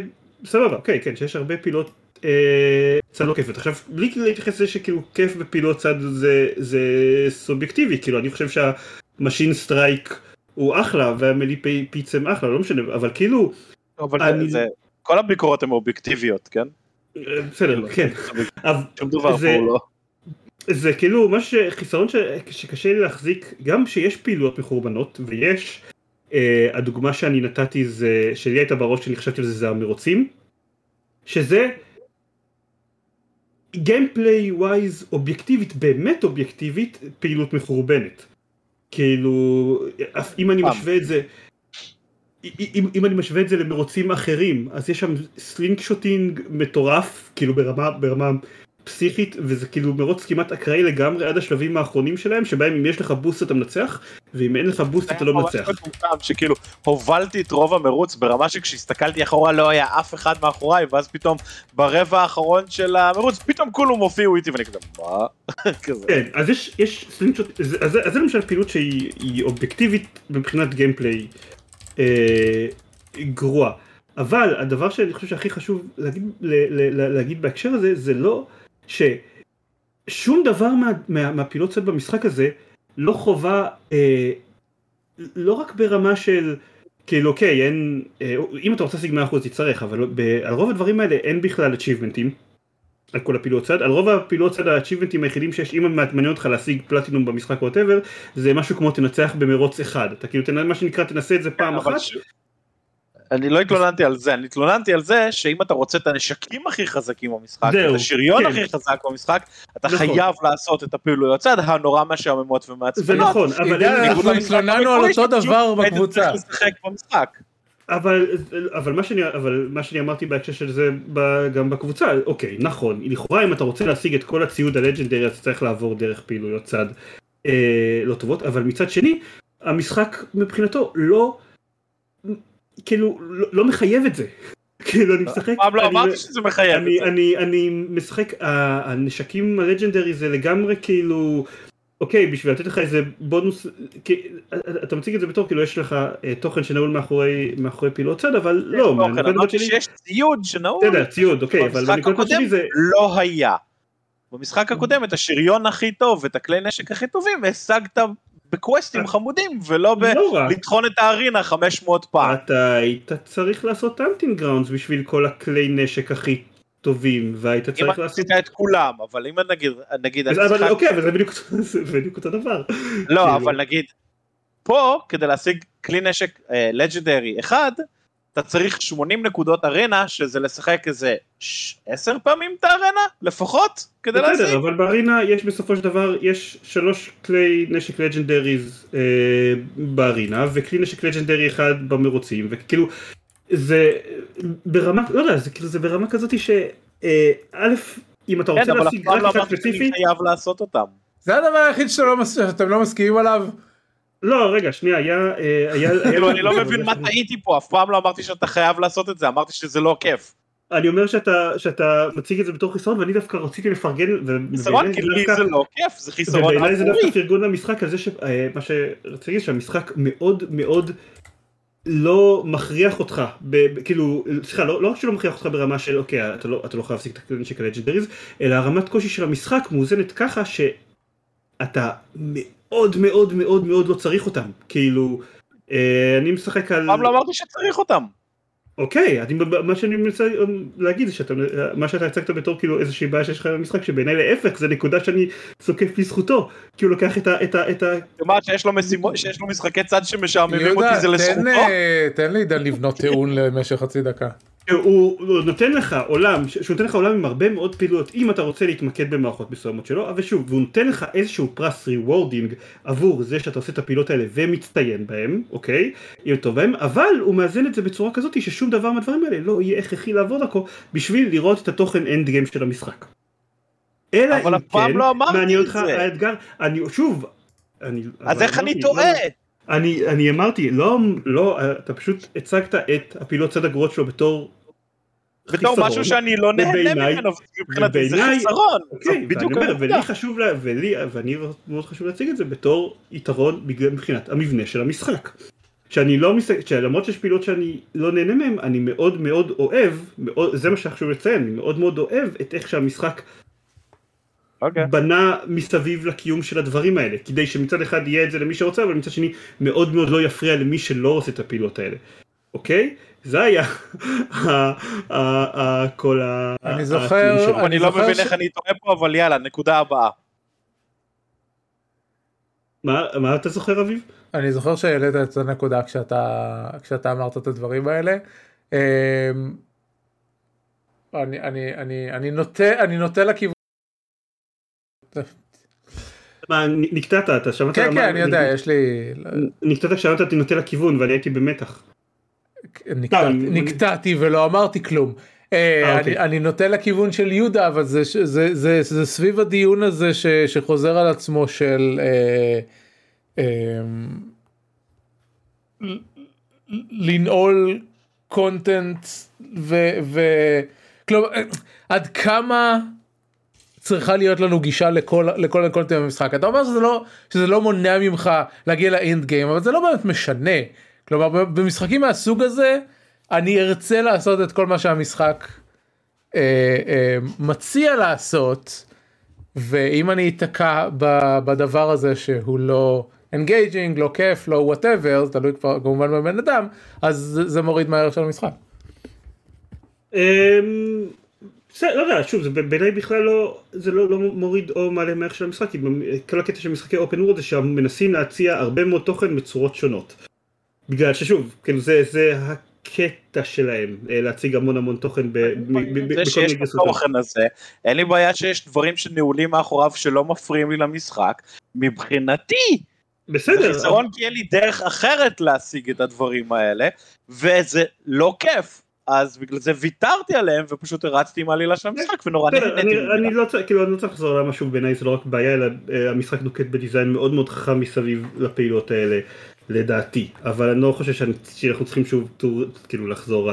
סבבה, אוקיי, כן, שיש הרבה פעילות אה, צד לא כיפיות. עכשיו, בלי להתייחס לזה שכאילו כיף בפעילות צד זה, זה סובייקטיבי, כאילו אני חושב שהמשין סטרייק הוא אחלה והמלי פיצם אחלה, לא משנה, אבל כאילו... אבל אני... זה, כל הביקורות הן אובייקטיביות, כן? בסדר, כן. שום דבר פה לא. זה כאילו מה שחיסרון שקשה לי להחזיק, גם שיש פעילויות מחורבנות, ויש, אה, הדוגמה שאני נתתי זה, שלי הייתה בראש שאני חשבתי על זה, זה המרוצים, שזה gameplay wise אובייקטיבית, באמת אובייקטיבית, פעילות מחורבנת. כאילו, אם אני משווה את זה, אם, אם אני משווה את זה למרוצים אחרים אז יש שם slingshotting מטורף כאילו ברמה ברמה פסיכית וזה כאילו מרוץ כמעט אקראי לגמרי עד השלבים האחרונים שלהם שבהם אם יש לך boost אתה מנצח ואם אין לך boost אתה לא מנצח. שכאילו הובלתי את רוב המרוץ ברמה שכשהסתכלתי אחורה לא היה אף אחד מאחוריי ואז פתאום ברבע האחרון של המרוץ פתאום כולם הופיעו איתי ואני כזה מה? כן אז יש יש סלינק שוטינג אז זה למשל פעילות שהיא אובייקטיבית מבחינת גיימפליי. אה, גרוע. אבל הדבר שאני חושב שהכי חשוב להגיד, להגיד בהקשר הזה זה לא ששום דבר מה, מה, מהפעילות צד במשחק הזה לא חובה אה, לא רק ברמה של כאילו אוקיי אין אה, אם אתה רוצה להשיג 100% תצטרך אבל ב, על רוב הדברים האלה אין בכלל achievementים על כל הפעילות צד, על רוב הפעילות צד האצ'יבמנטים היחידים שיש, אם מעניין אותך להשיג פלטינום במשחק או whatever, זה משהו כמו תנצח במרוץ אחד, אתה כאילו תנ... מה שנקרא תנסה את זה פעם אחת. ש... אני לא התלוננתי על זה, אני התלוננתי על זה שאם אתה רוצה את הנשקים הכי חזקים במשחק, את השריון כן. הכי חזק במשחק, אתה נכון. חייב לעשות את הפעילויות צד הנורא משעממות ומעצבנות. זה נכון, אבל אנחנו התלוננו על אותו דבר בקבוצה. אבל, אבל, מה שאני, אבל מה שאני אמרתי בהקשר של זה גם בקבוצה, אוקיי, נכון, לכאורה אם אתה רוצה להשיג את כל הציוד הלג'נדרי אז צריך לעבור דרך פעילויות צד אה, לא טובות, אבל מצד שני, המשחק מבחינתו לא כאילו לא, לא מחייב את זה. כאילו אני משחק, פעם לא אמרתי שזה מחייב אני. אני, אני משחק, הנשקים הלג'נדרי זה לגמרי כאילו, אוקיי, בשביל לתת לך איזה בונוס, כי, אתה מציג את זה בתור כאילו יש לך אה, תוכן שנעול מאחורי, מאחורי פעילות צד, אבל לא, אוכל, מהנקודה שלי, שיש ציוד שנעול. בסדר, ציוד, אוקיי, אבל מהנקודת הקודם שלי זה, לא היה. במשחק הקודם את השריון הכי טוב ואת הכלי נשק הכי טובים השגת בקווסטים חמודים ולא לא. בלטחון את הארינה 500 פעם. אתה היית צריך לעשות hunting grounds בשביל כל הכלי נשק הכי טובים, והיית אם צריך לעשות... עשית את כולם אבל אם נגיד נגיד אבל אוקיי, אבל זה בדיוק אותו דבר. לא כאילו. אבל נגיד פה כדי להשיג כלי נשק לג'נדרי אחד אתה צריך 80 נקודות ארנה שזה לשחק איזה 10 פעמים את הארנה לפחות כדי בסדר, להשיג. אבל בארינה יש בסופו של דבר, יש שלוש כלי נשק לג'נדריז אה, בארינה, וכלי נשק לג'נדרי אחד במרוצים, וכאילו, זה ברמה, לא יודע, זה כאילו, זה ברמה כזאת ש... אה, אם אתה רוצה כן להשיג רק לא אחד שאני ספציפי, חייב לעשות אותם. זה הדבר היחיד שאתם לא מס- שאתם לא מסכימים עליו. לא, רגע, שנייה, היה... אה, כאילו אני לא מבין מה טעיתי פה אף פעם לא אמרתי שאתה חייב לעשות את זה אמרתי שזה לא כיף. אני אומר שאתה, שאתה מציג את זה בתור חיסרון, ואני דווקא רציתי לפרגן, חיסרון כי לי זה לא כיף זה חיסרון ובעיניי זה עבורי. דווקא פרגון למשחק על זה שמה שרציתי להגיד שהמשחק מאוד מאוד לא מכריח אותך, ב, ב, כאילו, סליחה, לא, לא רק שלא מכריח אותך ברמה של אוקיי, אתה לא, אתה לא חייב להשיג את הנשק הלג'נדריז, אלא הרמת קושי של המשחק מאוזנת ככה שאתה מאוד מאוד מאוד מאוד לא צריך אותם, כאילו, אה, אני משחק על... פעם לא אמרתי שצריך אותם. אוקיי, אני, מה שאני מנסה להגיד זה שאתה, מה שאתה הצגת בתור כאילו איזושהי בעיה שיש לך במשחק שבעיניי להפך זה נקודה שאני זוקף לזכותו, כי הוא לוקח את ה... את ה, את ה אומרת שיש לו משימות שיש לו משחקי צד שמשעממים אותי זה תן, לזכותו. אה, תן לעידן לבנות טיעון למשך חצי דקה. הוא, נותן לך עולם, שהוא נותן לך עולם עם הרבה מאוד פעילויות אם אתה רוצה להתמקד במערכות מסוימות שלו, אבל שוב, והוא נותן לך איזשהו פרס rewarding עבור זה שאתה עושה את הפעילות האלה ומצטיין בהם, אוקיי? יהיה טוב בהם, אבל הוא מאזן את זה בצורה כזאת ששום דבר מהדברים האלה לא יהיה הכרחי לעבור דרכו בשביל לראות את התוכן end game של המשחק. אלא אבל אם אף פעם כן, לא אמרתי מעניין את אותך זה. האתגר, אני שוב, אני, אז איך אני טועה? אני, אני אמרתי, לא, לא, אתה פשוט הצגת את הפעילות צד הגרועות שלו בתור בתור. משהו שאני לא נהנה ממנו מבחינתי זה ובעיניי- חיסרון. אוקיי, זאת בדיוק ואני אומר. ולי חשוב, לה, ולי, ואני מאוד חשוב להציג את זה בתור יתרון מבחינת המבנה של המשחק. שאני לא מסתכל, שלמרות שיש פעילות שאני לא נהנה מהן, אני מאוד מאוד אוהב, מאוד, זה מה שחשוב לציין, אני מאוד מאוד אוהב את איך שהמשחק אוקיי. בנה מסביב לקיום של הדברים האלה, כדי שמצד אחד יהיה את זה למי שרוצה, אבל מצד שני מאוד מאוד לא יפריע למי שלא עושה את הפעילות האלה, אוקיי? זה היה כל ה... אני זוכר-. אני לא מבין איך אני טועה פה אבל יאללה נקודה הבאה. מה מה אתה זוכר אביב? אני זוכר שהעלית את הנקודה כשאתה כשאתה אמרת את הדברים האלה. אמ, אני אני אני אני נוטה אני נוטה לכיוון. מה, נקטעת, אתה שמעת? כן כן אני יודע יש לי נקטעת כשאמרת אותי נוטה לכיוון ואני הייתי במתח. נקטעתי- ולא אמרתי כלום. אה, אה, אני, אוקיי. אני נוטה לכיוון של יהודה אבל זה, סביב הדיון הזה שחוזר על עצמו של אה, ל- לנעול קונטנט ו... כלומר, עד כמה צריכה להיות לנו גישה לכל לכל ה content במשחק אתה אומר שזה לא שזה לא מונע ממך להגיע ל end game אבל זה לא באמת משנה כלומר במשחקים מהסוג הזה אני ארצה לעשות את כל מה שהמשחק אה, אה, מציע לעשות ואם אני אתקע בדבר הזה שהוא לא engaging לא כיף לא whatever תלוי כבר כמובן בבן אדם אז זה, מוריד מהערך של המשחק. בסדר, לא יודע, שוב, זה בעיניי בכלל לא, זה לא, לא מוריד או מעלה מערך של המשחק, כי כל הקטע של משחקי אופן וורד זה שהם מנסים להציע הרבה מאוד תוכן בצורות שונות. בגלל ששוב, כאילו זה, זה הקטע שלהם, אה, להציג המון המון תוכן ב- ב- ב- ב- זה בכל שיש מיני את גרסות. התוכן הזה אין לי בעיה שיש דברים שנעולים מאחוריו שלא מפריעים לי למשחק מבחינתי זה בסדר, חיסרון כי אין לי דרך אחרת להשיג את הדברים האלה וזה לא כיף אז בגלל זה ויתרתי עליהם ופשוט הרצתי עם העלילה של המשחק ונורא נהניתי אני, לא צריך, כאילו אני לא צריך לחזור על משהו בעיניי זה לא רק בעיה אלא אה, המשחק נוקט בדיזיין מאוד מאוד חכם מסביב לפעילות האלה לדעתי, אבל אני לא חושב שאנחנו צריכים שוב כאילו לחזור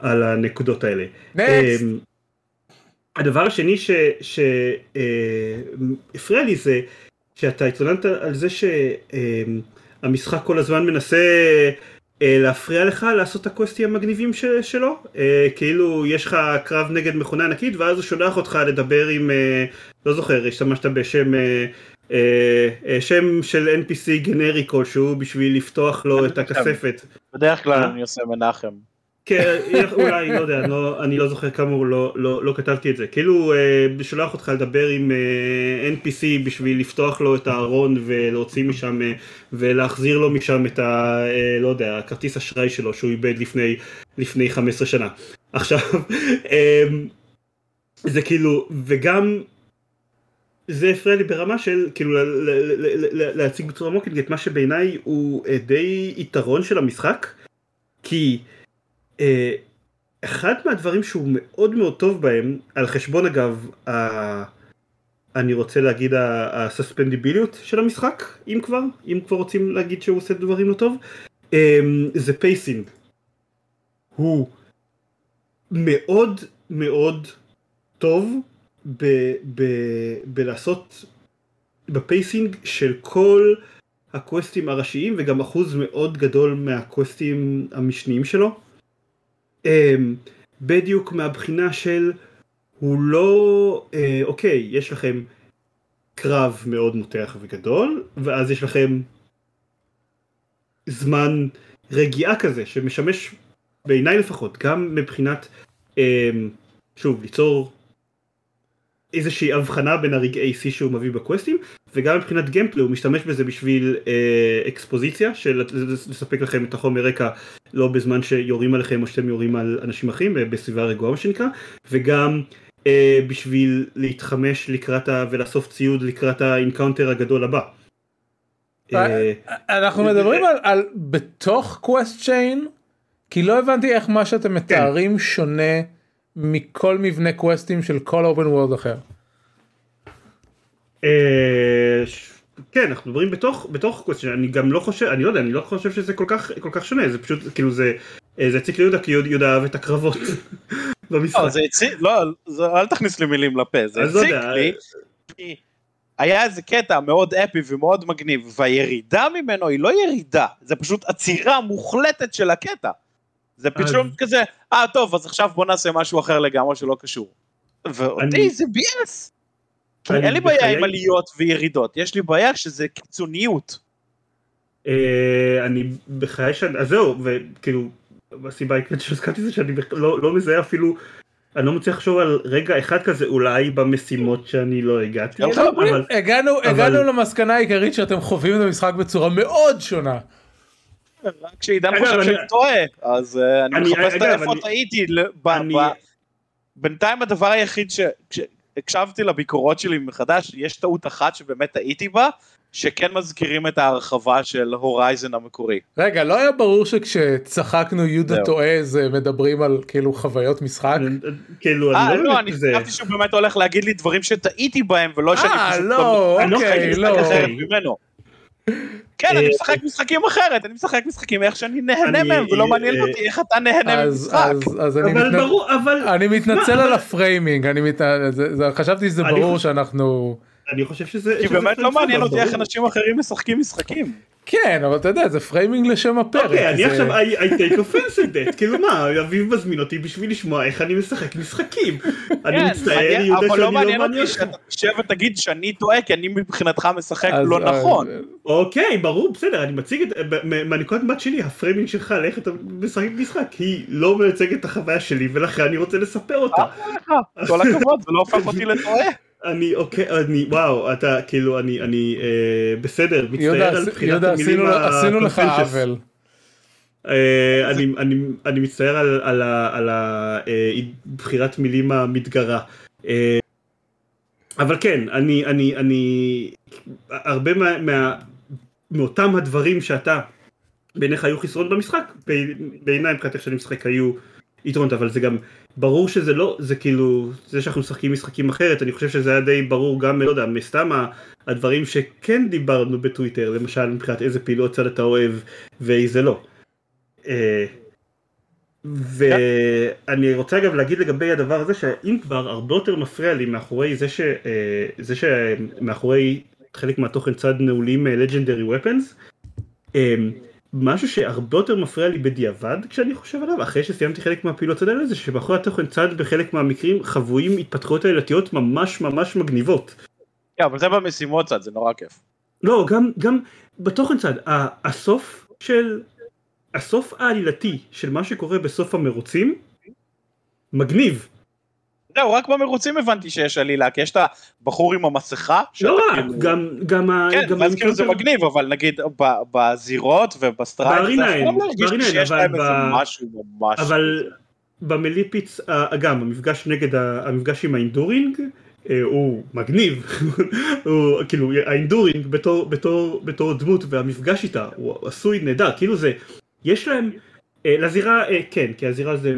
על, הנקודות האלה. אמ, הדבר השני שהפריע לי זה שאתה התלוננת על זה שהמשחק כל הזמן מנסה אה, להפריע לך לעשות את הקווסטים המגניבים ש- שלו, אה, כאילו יש לך קרב נגד מכונה ענקית ואז הוא שולח אותך לדבר עם, אה, לא זוכר, השתמשת בשם, אה, אה, אה, שם של NPC גנרי כלשהו בשביל לפתוח לו את הכספת. בדרך כלל אה? אני עושה מנחם. כן, אולי, לא יודע, לא, אני לא זוכר כאמור, לא, לא, לא כתבתי את זה. כאילו, אה, שולח אותך לדבר עם אה, NPC בשביל לפתוח לו את הארון ולהוציא משם, אה, ולהחזיר לו משם את ה... אה, לא יודע, הכרטיס אשראי שלו שהוא איבד לפני, לפני 15 שנה. עכשיו, אה, זה כאילו, וגם... זה הפריע לי ברמה של כאילו להציג בצורה מוקד את מה שבעיניי הוא אה, די יתרון של המשחק כי אחד מהדברים שהוא מאוד מאוד טוב בהם, על חשבון אגב, ה... אני רוצה להגיד ה expandability של המשחק, אם כבר, אם כבר רוצים להגיד שהוא עושה דברים לא טוב, אה, זה pacing. הוא מאוד מאוד טוב ב, ב, בלעשות ב pacing של כל הקווסטים הראשיים וגם אחוז מאוד גדול מהקווסטים המשניים שלו. אמ, בדיוק מהבחינה של הוא לא אה, אוקיי יש לכם קרב מאוד מותח וגדול ואז יש לכם זמן רגיעה כזה שמשמש בעיניי לפחות גם מבחינת אמ, שוב ליצור איזושהי הבחנה בין הרגעי שיא שהוא מביא בקווסטים וגם מבחינת gameplay הוא משתמש בזה בשביל אה, אקספוזיציה של לספק לכם את החומר רקע לא בזמן שיורים עליכם או שאתם יורים על אנשים אחרים אה, בסביבה רגועה מה שנקרא וגם אה, בשביל להתחמש לקראת ה... ולאסוף ציוד לקראת ה encounter הגדול הבא. אה, אנחנו מדברים על, על בתוך quest chain כי לא הבנתי איך מה שאתם מתארים שונה מכל מבנה קווסטים של כל open world אחר. אה, כן אנחנו מדברים בתוך בתוך quest אני גם לא חושב אני לא יודע אני לא חושב שזה כל כך כל כך שונה זה פשוט כאילו זה אה, זה הציק ליהודה כי יהודה- אהב את הקרבות במשחק. לא, זה הציק, לא, זה- אל תכניס לי מילים לפה, זה לא יודע, לי, כי היה איזה קטע מאוד אפי ומאוד מגניב, והירידה ממנו היא לא ירידה, זה פשוט עצירה מוחלטת של הקטע. זה אז- כזה, אה טוב, אז עכשיו בוא נעשה משהו אחר לגמרי שלא קשור. ואותי אני- זה ביאס. כי אני אין לי בעיה בחיי- עם עליות וירידות, יש לי בעיה שזה קיצוניות. אה, אני בחיי שאני, אז זהו, וכאילו, הסיבה העיקרית שהזכרתי זה שאני לא לא מזהה אפילו, אני לא מצליח לחשוב על רגע אחד כזה אולי במשימות שאני לא הגעתי הגענו למסקנה העיקרית שאתם חווים את המשחק בצורה מאוד שונה. רק כשעידן אגב, חושב אני- שאני טועה, אז אה, אני מחפש את אגב, איפה אני- טעיתי. בינתיים הדבר היחיד שהקשבתי לביקורות שלי מחדש, יש טעות אחת שבאמת טעיתי בה, שכן מזכירים את ההרחבה של הורייזן המקורי. רגע לא היה ברור שכשצחקנו יהודה. טועה זה מדברים על כאילו חוויות משחק. כאילו, אה, אני לא לא, באמת אני חשבתי שהוא באמת הולך להגיד לי דברים שטעיתי בהם, ולא שאני אה פשוט... לא אני לא אוקיי לא. כן, אני אה, משחק משחקים אחרת, אני משחק משחקים איך שאני נהנה מהם, ולא מעניין אה, אותי איך אתה נהנה ממשחק. אני אבל מתנצל. ברור, אבל אני מתנצל מה, על ה framing אני מת... זה, זה, חשבתי שזה ברור שאנחנו אני חושב שזה, כי באמת לא מעניין אותי איך. אנשים אחרים משחקים משחקים. כן אבל אתה יודע זה framing לשם הפרק. אוקיי, אני עכשיו, I take offense at that, כאילו מה, אביב מזמין אותי בשביל לשמוע איך אני משחק משחקים. אני כן, מצטער, מעניין, יהודה, אבל שאני לא לא מעניין מעניין אותי אותך. שאתה תשב ותגיד שאני טועה, כי אני מבחינתך משחק לא אז- נכון. אוקיי, ברור, בסדר, אני מציג את, מהנקודת מבט שלי, ה framing שלך על איך אתה משחק משחק, היא לא מייצגת את החוויה שלי, ולכן אני רוצה לספר אותה. אה, כל הכבוד, זה לא הופך אותי לטועה. אני, אוקיי, אני, וואו, אתה, כאילו, אני, אני, אה, בסדר, מצטער על עשי- בחירת יהודה המילים עשינו, עשינו לך. עוול. אה, אני, אני, אני מצטער על, על, ה- על ה- אה, בחירת מילים המתגרה. אה, אבל כן, אני, אני, אני, הרבה מה, מה, מאותם הדברים שאתה, בעיניך היו חסרון במשחק, בעיניי מבחינת איך שאני משחק היו יתרונות אבל זה גם ברור שזה לא זה כאילו זה שאנחנו משחקים משחקים אחרת אני חושב שזה היה די ברור גם לא יודע מסתם הדברים שכן דיברנו בטוויטר למשל מבחינת איזה פעילות צד אתה אוהב ואיזה לא. אה, ואני רוצה אגב להגיד לגבי הדבר הזה שאם כבר הרבה יותר מפריע לי מאחורי זה, ש, אה, זה שמאחורי חלק מהתוכן צד נעולים לג'נדרי ופנס משהו שהרבה יותר מפריע לי בדיעבד כשאני חושב עליו אחרי שסיימתי חלק מהפעילות האלה זה שמאחורי התוכן צד בחלק מהמקרים חבויים התפתחויות עלילתיות ממש ממש מגניבות. כן, אבל זה במשימות צד זה נורא כיף. לא גם גם בתוכן צד הסוף של הסוף העלילתי של מה שקורה בסוף המרוצים מגניב. זהו, רק במרוצים הבנתי שיש עלילה, כי יש את הבחור עם המסכה. לא רק, כאילו... גם, גם כן, גם אז כאילו זה מגניב, אבל נגיד בזירות וב Strike, ב arena אין, ב arena אין, אבל, ב... אבל ב melee pits, גם המפגש נגד, המפגש עם ה Enduring, אה, הוא מגניב, הוא כאילו ה Enduring בתור, בתור, בתור דמות והמפגש איתה הוא עשוי נהדר, כאילו זה יש להם, לזירה אה, כן, כי הזירה זה,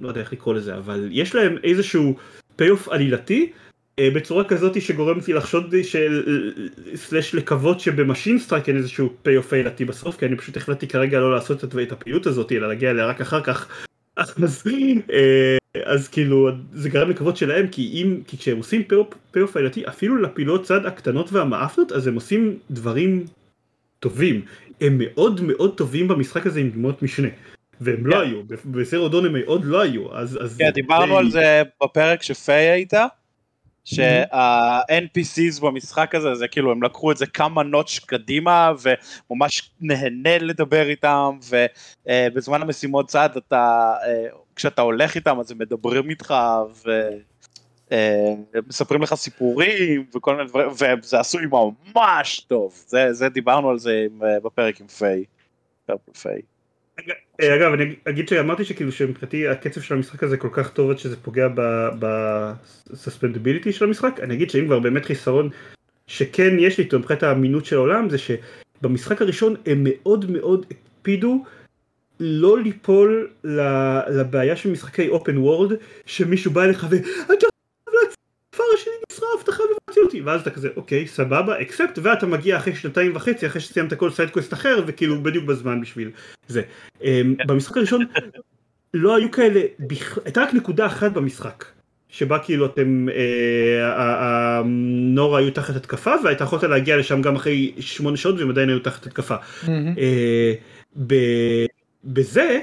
לא יודע איך לקרוא לזה, אבל יש להם איזשהו payoff עלילתי אה, בצורה כזאת שגורמת לי לחשוד של, slash לקוות שב Machine Strike אין איזשהו payoff עלילתי בסוף, כי אני פשוט החלטתי כרגע לא לעשות את הפעילות הזאת, אלא להגיע אליה רק אחר כך. אז, אז כאילו זה גרם לקוות שלהם כי אם כי כשהם עושים פי-אוף עלילתי אפילו לפעילות צד הקטנות והמאפנות אז הם עושים דברים טובים הם מאוד מאוד טובים במשחק הזה עם דמות משנה. והם לא כן. היו, בסרט דון הם מאוד לא היו, אז... כן, דיברנו על זה בפרק שפיי הייתה, שה-NPCs במשחק הזה, זה כאילו הם לקחו את זה כמה נוטש קדימה, וממש נהנה לדבר איתם, ובזמן המשימות צד אתה, אה, כשאתה הולך איתם אז הם מדברים איתך, ו... אה, מספרים לך סיפורים וכל מיני דברים וזה עשוי ממש טוב זה זה דיברנו על זה אה, בפרק עם פיי. פיי. אה, אגב אני אגיד שאמרתי שכאילו שמבחינתי הקצב של המשחק הזה כל כך טוב עד שזה פוגע בסספנדביליטי של המשחק אני אגיד שאם כבר באמת חיסרון שכן יש לי איתו מבחינת האמינות של העולם זה שבמשחק הראשון הם מאוד מאוד הקפידו לא ליפול לבעיה של משחקי open world שמישהו בא אליך ואתה הכפר השני נשרף, אתה חייב לבצע אותי. ואז אתה כזה, אוקיי, סבבה, accept, ואתה מגיע אחרי שנתיים וחצי, אחרי שסיימת כל side quest אחר, וכאילו בדיוק בזמן בשביל זה. אמ, במשחק הראשון לא היו כאלה, הייתה רק נקודה אחת במשחק. שבה כאילו אתם, אה, נורה היו תחת התקפה והייתה יכולת להגיע לשם גם אחרי שמונה שעות והם עדיין היו תחת התקפה. אה, בזה,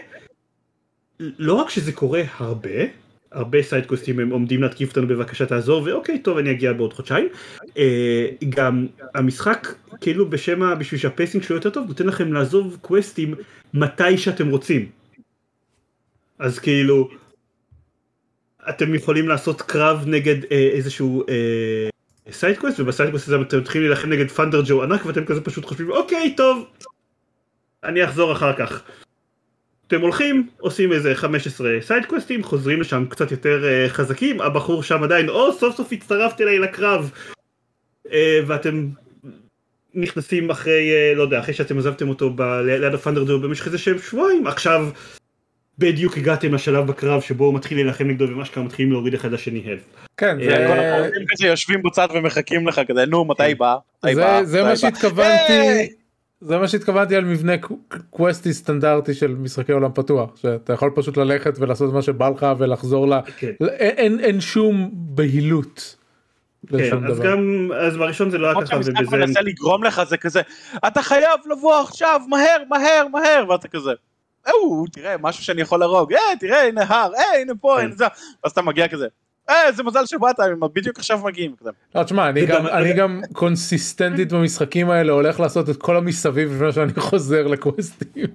לא רק שזה קורה הרבה, הרבה סיידקוסטים הם עומדים להתקיף אותנו בבקשה תעזור ואוקיי טוב אני אגיע בעוד חודשיים. אה, גם המשחק כאילו בשם בשביל שה pacing שלו יותר טוב נותן לכם לעזוב קווסטים מתי שאתם רוצים. אז כאילו אתם יכולים לעשות קרב נגד אה, איזשהו אה, side quest וב side quest הזה אתם מתחילים להילחם נגד Thunderjaw ענק ואתם כזה פשוט חושבים אוקיי טוב אני אחזור אחר כך. אתם הולכים, עושים איזה 15 סיידקווסטים, חוזרים לשם קצת יותר אה, חזקים, הבחור שם עדיין, או סוף סוף הצטרפת אליי לקרב, אה, ואתם נכנסים אחרי, אה, לא יודע, אחרי שאתם עזבתם אותו ב- ליד ה Thunderjaw במשך איזה שהם שבועיים, עכשיו בדיוק הגעתם לשלב בקרב שבו הוא מתחיל להילחם נגדו ומה שקרה מתחילים להוריד אחד לשני health. כן, זה... יושבים בצד ומחכים לך כזה, נו מתי. בא? זה מה שהתכוונתי. זה מה שהתכוונתי על מבנה קווסטי סטנדרטי של משחקי עולם פתוח שאתה יכול פשוט ללכת ולעשות מה שבא לך ולחזור ל... כן. אין, אין, אין שום בהילות. כן, אז גם אז בראשון זה לא היה ככה ובזה... מנסה לגרום לך זה כזה אתה חייב לבוא עכשיו מהר מהר מהר ואתה כזה. או תראה משהו שאני יכול להרוג אה תראה הנה הר אה הנה פה כן. הנה זה ואז אתה מגיע כזה אה, איזה מזל שבאת, הם בדיוק עכשיו מגיעים. לא, תשמע, אני גם קונסיסטנטית במשחקים האלה הולך לעשות את כל המסביב לפני שאני חוזר לקווסטים.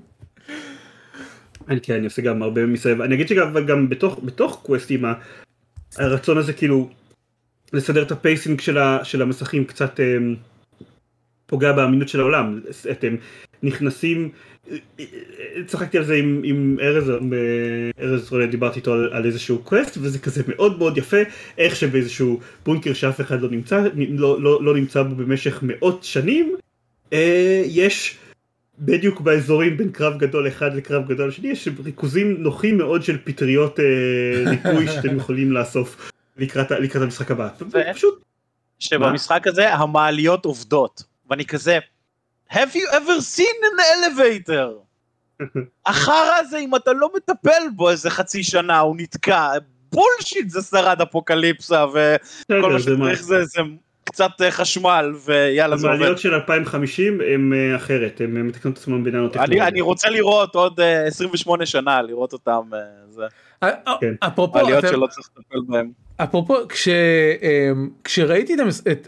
אני כן, אני עושה גם הרבה מסביב. אני אגיד שגם בתוך, קווסטים הרצון הזה כאילו לסדר את ה pacing של המסכים קצת אמ, פוגע באמינות של העולם. נכנסים צחקתי על זה עם, עם ארז, ארז רונן דיברתי איתו על, על איזשהו קווסט וזה כזה מאוד מאוד יפה איך שבאיזשהו בונקר שאף אחד לא נמצא, לא, לא, לא נמצא בו במשך מאות שנים אה, יש בדיוק באזורים בין קרב גדול אחד לקרב גדול שני יש ריכוזים נוחים מאוד של פטריות אה, ריפוי שאתם יכולים לאסוף לקראת, לקראת המשחק הבא. פשוט... שבמשחק הזה המעליות עובדות ואני כזה have you ever seen an elevator? החרא הזה אם אתה לא מטפל בו איזה חצי שנה הוא נתקע בולשיט זה שרד אפוקליפסה וכל מה שצריך זה, זה קצת אה, חשמל ויאללה זה עובד. המעליות של 2050 הם אה, אחרת, הם מתקנות את עצמם ביננו אני, אני רוצה לראות עוד 28 אה, שנה, לראות אותם. כן. אפרופו. אפרופו, כש, כשראיתי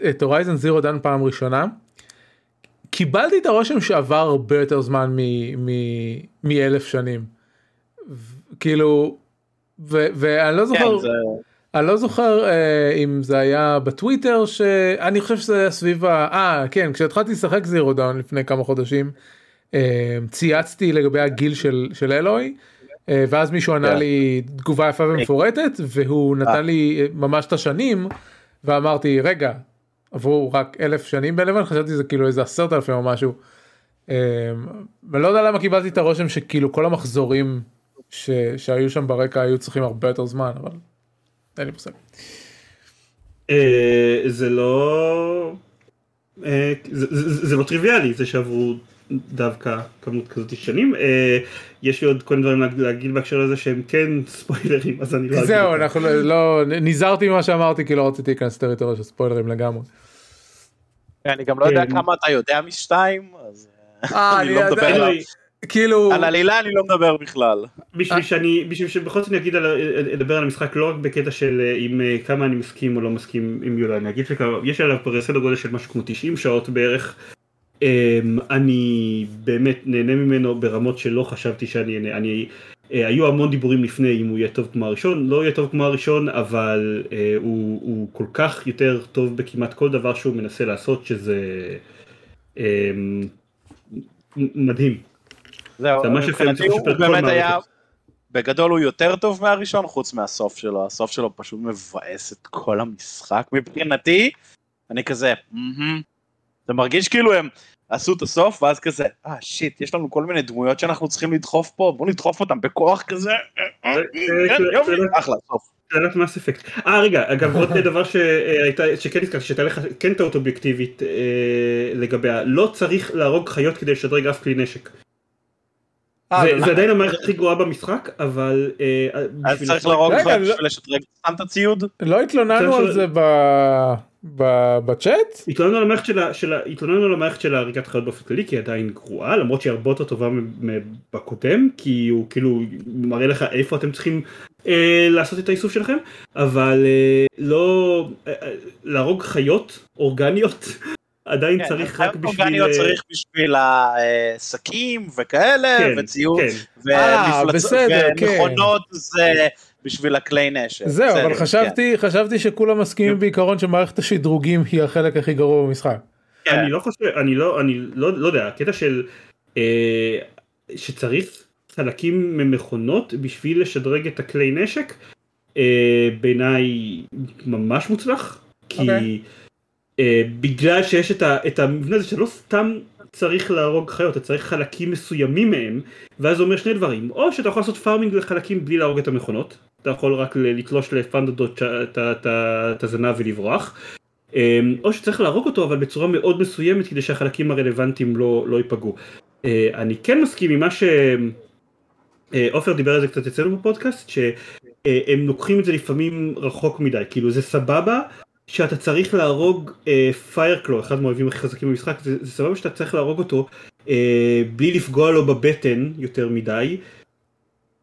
את Horizon Zero Dawn פעם ראשונה, קיבלתי את הרושם שעבר הרבה יותר זמן מאלף שנים. כאילו, ואני לא זוכר. כן, זה... אני לא זוכר אה, אם זה היה בטוויטר שאני חושב שזה היה סביב ה... אה כן כשהתחלתי לשחק Zero Dawn לפני כמה חודשים אה, צייצתי לגבי הגיל של, של Aloy אה, ואז מישהו ענה. כן. לי תגובה יפה ומפורטת והוא נתן אה. לי ממש את השנים ואמרתי רגע עברו רק אלף שנים בלבן חשבתי שזה כאילו איזה עשרת אלפים או משהו. אה, ולא יודע למה קיבלתי את הרושם שכאילו כל המחזורים ש, שהיו שם ברקע היו צריכים הרבה יותר זמן אבל. אין לי מושג. אה, זה לא... אה, זה לא טריוויאלי זה שעברו דווקא כמות כזאת שנים אה, יש לי עוד כל מיני דברים להגיד בהקשר לזה שהם כן ספוילרים אז אני לא אגיד. זהו אנחנו לא, לא נזהרתי ממה שאמרתי כי לא רציתי להיכנס טריטוריה של ספוילרים לגמרי. אני גם לא יודע כן. כמה אתה יודע משתיים אז אני לא מדבר עליו. כאילו על עלילה אני לא מדבר בכלל בשביל שאני בשביל שבכל זאת אני אגיד אדבר על המשחק לא רק בקטע של אה, עם אה, כמה אני מסכים או לא מסכים עם יולה אני אגיד שיש עליו סדר גודל של משהו כמו 90 שעות בערך אני באמת נהנה ממנו ברמות שלא חשבתי שאני אהנה אני אה, היו המון דיבורים לפני אם הוא יהיה טוב כמו הראשון לא יהיה טוב כמו הראשון אבל הוא, הוא כל כך יותר טוב בכמעט כל דבר שהוא מנסה לעשות שזה אמ, מדהים. זהו, מבחינתי הוא באמת היה, בגדול הוא יותר טוב מהראשון, חוץ מהסוף שלו, הסוף שלו פשוט מבאס את כל המשחק. מבחינתי, אני כזה, זה מרגיש כאילו הם עשו את הסוף, ואז כזה, אה שיט, יש לנו כל מיני דמויות שאנחנו צריכים לדחוף פה, בוא נדחוף אותם בכוח כזה, אה, כן, יופי, אחלה, סוף. שאלת מס אפקט. אה רגע, אגב עוד דבר שכן הזכרתי, שהייתה לך כן טעות אובייקטיבית אה, לגביה, לא צריך להרוג חיות כדי לשדרג אף כלי נשק. אה, זה עדיין המערכת הכי גרועה במשחק אבל אה, אז צריך להרוג לך בשביל לשדרג את הציוד לא התלוננו על זה בצ'אט התלוננו על המערכת של התלוננו על המערכת של הריגת חיות באופן כללי כי היא עדיין גרועה למרות שהיא הרבה יותר טובה בקודם כי הוא כאילו מראה לך איפה אתם צריכים אה, לעשות את האיסוף שלכם אבל לא להרוג חיות אורגניות עדיין כן, צריך רק בשביל... אה, צריך בשביל העסקים וכאלה, כן, וציוד, כן. אה, ומכונות כן. זה בשביל הכלי נשק. זהו, אבל חשבתי, כן. חשבתי שכולם מסכימים בעיקרון שמערכת השדרוגים היא החלק הכי גרוע במשחק. כן. אני לא חושב, אני לא, אני לא, לא יודע, הקטע של אה, שצריך חלקים ממכונות בשביל לשדרג את הכלי נשק, אה, בעיניי ממש מוצלח, כי... Okay. אוקיי. אה, בגלל שיש את, ה, את המבנה הזה שלא סתם צריך להרוג חיות, אתה צריך חלקים מסוימים מהם, ואז זה אומר שני דברים, או שאתה יכול לעשות פארמינג לחלקים בלי להרוג את המכונות, אתה יכול רק לתלוש לפנדודות את הזנב ולברוח, אה, או שצריך להרוג אותו אבל בצורה מאוד מסוימת כדי שהחלקים הרלוונטיים לא, לא ייפגעו. אה, אני כן מסכים עם מה שעופר דיבר על זה קצת אצלנו בפודקאסט, שהם לוקחים את זה לפעמים רחוק מדי, כאילו זה סבבה שאתה צריך להרוג פיירקלו, אחד מהאויבים הכי חזקים במשחק, זה, זה סבבה שאתה צריך להרוג אותו בלי לפגוע לו בבטן יותר מדי,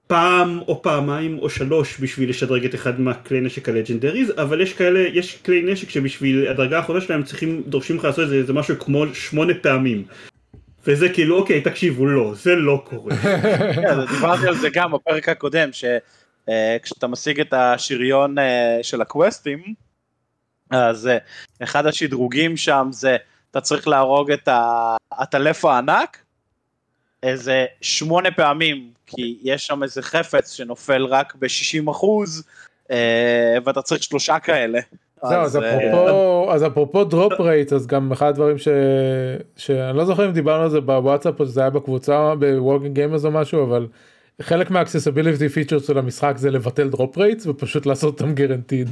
פעם או פעמיים או שלוש בשביל לשדרג את אחד מהכלי נשק הלג'נדריז, אבל יש כאלה, יש כלי נשק שבשביל הדרגה האחרונה שלהם צריכים, דורשים לך לעשות איזה משהו כמו שמונה פעמים. וזה כאילו אוקיי תקשיבו לא זה לא קורה. כן, דיברתי על זה גם בפרק הקודם שכשאתה uh, משיג את השריון uh, של הקווסטים אז אה, אחד השדרוגים שם זה אתה צריך להרוג את הטלף הענק איזה שמונה פעמים כי יש שם איזה חפץ שנופל רק ב-60 אחוז אה, ואתה צריך שלושה כאלה זהו, אז אפרופו, אז אפרופו drop rate אז גם אחד הדברים ש... שאני לא זוכר אם דיברנו על זה בוואטסאפ או שזה היה בקבוצה בווקינג גיימרס או משהו אבל חלק מה accessibility feature של המשחק זה לבטל drop rates ופשוט לעשות אותם guaranteed.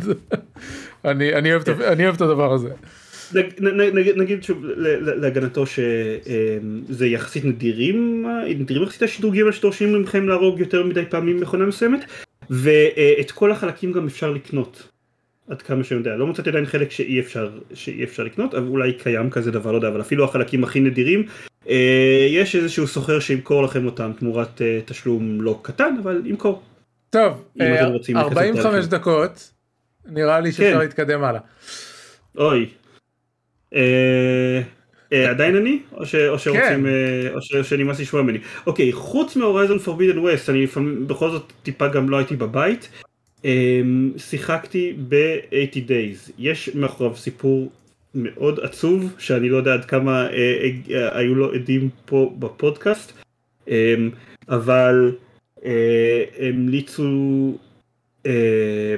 אני, אני, אוהב, אני אוהב את הדבר הזה. נגיד שוב להגנתו שזה יחסית נדירים נדירים יחסית השדרוגים שדורשים מכם להרוג יותר מדי פעמים מכונה מסוימת ואת כל החלקים גם אפשר לקנות עד כמה שאני יודע לא מצאתי עדיין חלק שאי אפשר שאי אפשר לקנות אבל אולי קיים כזה דבר לא יודע אבל אפילו החלקים הכי נדירים אה, יש איזשהו סוחר שימכור לכם אותם תמורת אה, תשלום לא קטן אבל ימכור. טוב 45 אה, דקות נראה לי שאפשר כן. להתקדם הלאה. אוי. עדיין אני? או שרוצים, כן. או שנמאס לשמוע ממני. אוקיי, חוץ מהורייזון פורבידן ווסט, אני בכל זאת טיפה גם לא הייתי בבית. שיחקתי ב-80 Days. יש מאחוריו סיפור מאוד עצוב, שאני לא יודע עד כמה אה, אה, היו לו עדים פה בפודקאסט, אה, אבל אה, המליצו אה,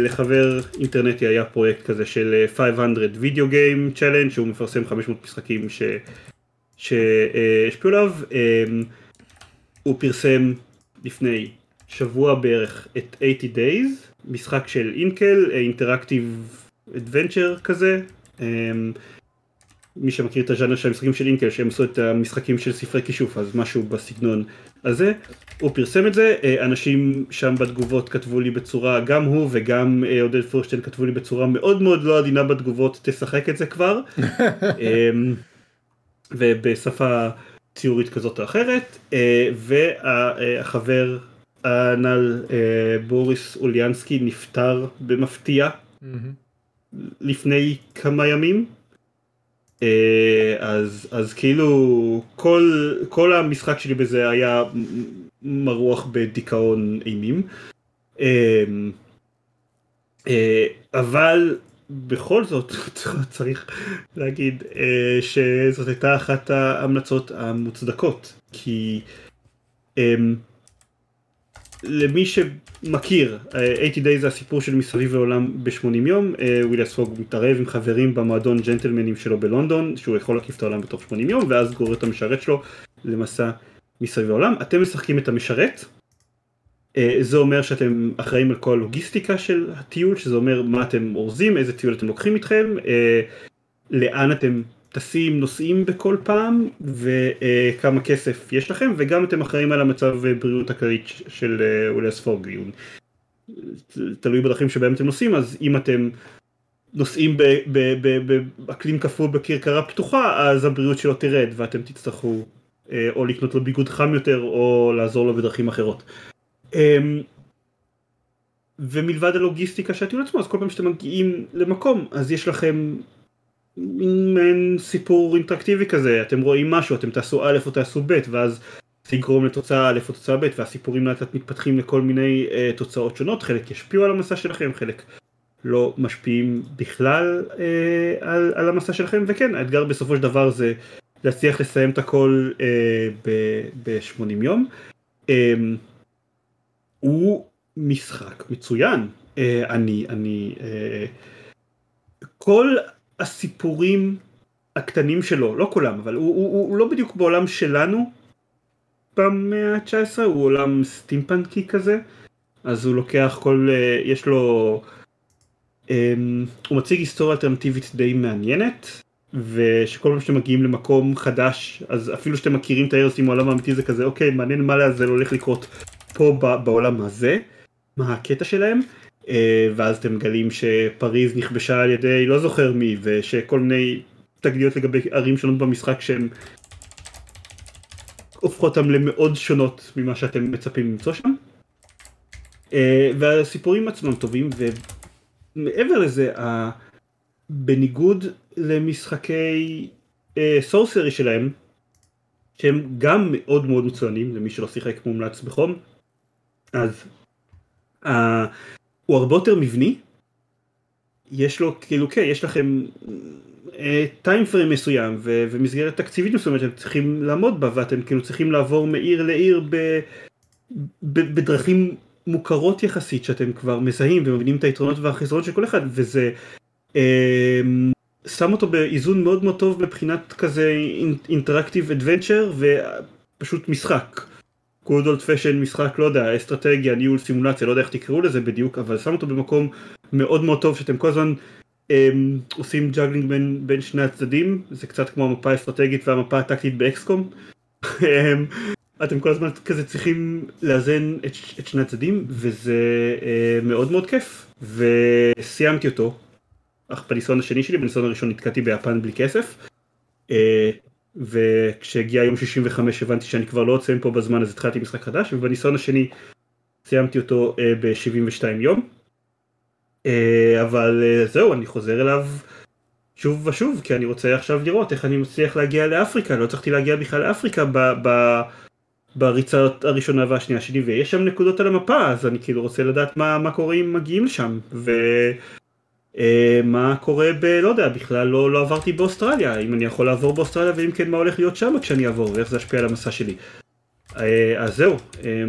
לחבר אינטרנטי היה פרויקט כזה של 500 video game challenge שהוא מפרסם 500 משחקים שהשפיעו עליו. אה, הוא פרסם לפני שבוע בערך את 80 Days, משחק של inkle, interactive adventure כזה. מי שמכיר את הז'אנר של המשחקים של אינקל שהם עשו את המשחקים של ספרי כישוף אז משהו בסגנון הזה הוא פרסם את זה אה, אנשים שם בתגובות כתבו לי בצורה גם הוא וגם אה, עודד פורשטיין כתבו לי בצורה מאוד מאוד לא עדינה בתגובות תשחק את זה כבר אמ, ובשפה ציורית כזאת או אחרת אה, והחבר הנ"ל בוריס אוליאנסקי נפטר במפתיע. לפני כמה ימים. אה, אז, אז כאילו כל, כל המשחק שלי בזה היה מרוח בדיכאון אימים. אה, אה, אבל בכל זאת צריך להגיד שזאת הייתה אחת ההמלצות המוצדקות כי למי שמכיר, 80 Days זה הסיפור של מסביב לעולם ב-80 יום, וויליאס פוג מתערב עם חברים במועדון ג'נטלמנים שלו בלונדון, שהוא יכול להקיף את העולם בתוך 80 יום, ואז גורר את המשרת שלו למסע מסביב לעולם. אתם משחקים את המשרת, אה, זה אומר שאתם אחראים על כל הלוגיסטיקה של הטיול, שזה אומר מה אתם אורזים, איזה טיול אתם לוקחים איתכם, אה, לאן אתם טסים, נוסעים בכל פעם, וכמה כסף יש לכם, וגם אתם אחראים על המצב בריאות הכללית של אה, אוליאס פוג. תלוי בדרכים שבהם אתם נוסעים, אז אם אתם נוסעים באקלים קפוא בכרכרה פתוחה, אז הבריאות שלו תרד, ואתם תצטרכו אה, או לקנות לו ביגוד חם יותר, או לעזור לו בדרכים אחרות. אמ, ומלבד הלוגיסטיקה של עצמו, אז כל פעם שאתם מגיעים למקום, אז יש לכם מין סיפור אינטראקטיבי כזה, אתם רואים משהו, אתם תעשו א' או תעשו ב', ואז זה יגרום לתוצאה א' או תוצאה ב', והסיפורים לאט לאט מתפתחים לכל מיני uh, תוצאות שונות, חלק ישפיעו על המסע שלכם, חלק לא משפיעים בכלל uh, על, על המסע שלכם, וכן, האתגר בסופו של דבר זה להצליח לסיים את הכל uh, ב-80 יום. Um, הוא משחק מצוין, uh, אני, אני, uh, כל הסיפורים הקטנים שלו, לא כולם, אבל הוא, הוא, הוא, הוא לא בדיוק בעולם שלנו במאה ה-19, הוא עולם סטימפנקי כזה, אז הוא לוקח כל, אה, יש לו, um, הוא מציג היסטוריה אלטרנטיבית די מעניינת, ושכל פעם שאתם מגיעים למקום חדש, אז אפילו שאתם מכירים את הארסים העולם האמיתי זה כזה, אוקיי, מעניין מה לעזל הולך לקרות פה בעולם הזה, מה הקטע שלהם. אה, ואז אתם מגלים שפריז נכבשה על ידי לא זוכר מי ושכל מיני תגליות לגבי ערים שונות במשחק שהן הופכות אותם למאוד שונות ממה שאתם מצפים למצוא שם. אה, והסיפורים עצמם טובים ומעבר לזה בניגוד למשחקי סורסרי אה, שלהם שהם גם מאוד מאוד מצוינים למי שלא שיחק מומלץ בחום אז הוא הרבה יותר מבני. יש לו כאילו כן יש לכם טיים uh, פריים מסוים ו- ומסגרת תקציבית מסוימת שאתם צריכים לעמוד בה ואתם כאילו צריכים לעבור מעיר לעיר ב- ב- בדרכים מוכרות יחסית שאתם כבר מזהים ומבינים את היתרונות והחסרונות של כל אחד וזה אה, שם אותו באיזון מאוד מאוד טוב מבחינת כזה אינטראקטיב אדוונצ'ר ופשוט משחק. Good old fashion משחק לא יודע אסטרטגיה ניהול סימולציה לא יודע איך תקראו לזה בדיוק אבל שם אותו במקום מאוד מאוד טוב שאתם כל הזמן הם, עושים juggling בין, בין שני הצדדים. זה קצת כמו המפה האסטרטגית והמפה הטקטית ב XCOM. אתם כל הזמן כזה צריכים לאזן את, את שני הצדדים וזה אה, מאוד מאוד כיף. וסיימתי אותו. אך בניסיון השני שלי בניסיון הראשון נתקעתי ביפן בלי כסף. אה, וכשהגיע יום 65 הבנתי שאני כבר לא יוצא מפה בזמן אז התחלתי משחק חדש ובניסיון השני סיימתי אותו אה, ב-72 יום. אה, אבל אה, זהו אני חוזר אליו שוב ושוב כי אני רוצה עכשיו לראות איך אני מצליח להגיע לאפריקה. לא צריכתי להגיע בכלל לאפריקה ב... ב בריצה הראשונה והשנייה שלי ויש שם נקודות על המפה אז אני כאילו רוצה לדעת מה, מה קורה אם מגיעים לשם. ומה אה, קורה ב... לא יודע בכלל לא, לא עברתי באוסטרליה אם אני יכול לעבור באוסטרליה ואם כן מה הולך להיות שם כשאני אעבור ואיך זה ישפיע על המסע שלי אה, אז זהו אה,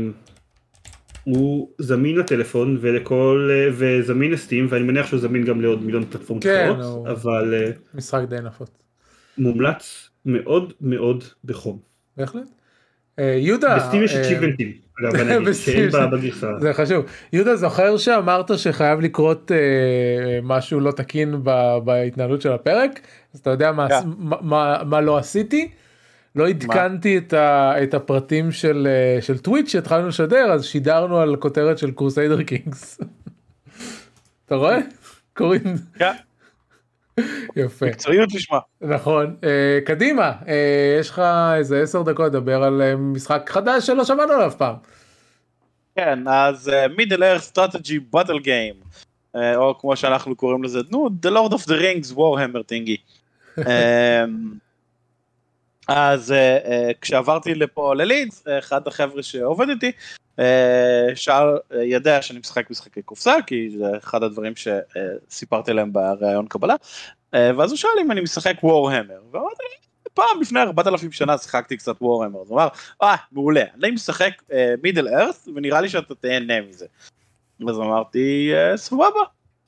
הוא זמין לטלפון ולכל וזמין לסטים ואני מניח שהוא זמין גם לעוד מיליון פלטפורמות כן, אחרות אבל משחק די נפוץ מומלץ מאוד מאוד בחום. בהחלט. אה, יהודה, בסטים יש אצ'יבנטים, זה חשוב, יהודה זוכר שאמרת שחייב לקרות אה, משהו לא תקין בהתנהלות של הפרק, אז אתה יודע מה, מה, מה לא עשיתי? לא עדכנתי את, את הפרטים של, אה, של טוויץ' שהתחלנו לשדר אז שידרנו על כותרת של Crusader Kings. אתה רואה? קוראים. יפה. מקצועיות לשמה. נכון. אה, קדימה, אה, יש לך איזה עשר דקות לדבר על אה, משחק חדש שלא שמענו עליו פעם. כן, אז Middle-earth Strategy Battle Game, או כמו שאנחנו קוראים לזה, נו, The Lord of the Rings Warhammer thingy. אז uh, uh, כשעברתי לפה ללידס, אחד החבר'ה שעובד איתי, uh, שאל, uh, ידע שאני משחק משחקי קופסה, כי זה אחד הדברים שסיפרתי להם בראיון קבלה, uh, ואז הוא שאל אם אני משחק וורהמר, ואמרתי פעם לפני 4,000 שנה שיחקתי קצת וורהמר, אז הוא אמר, אה, מעולה, אני משחק מידל uh, ארת, ונראה לי שאתה תהנה מזה. אז אמרתי, uh, סבבה.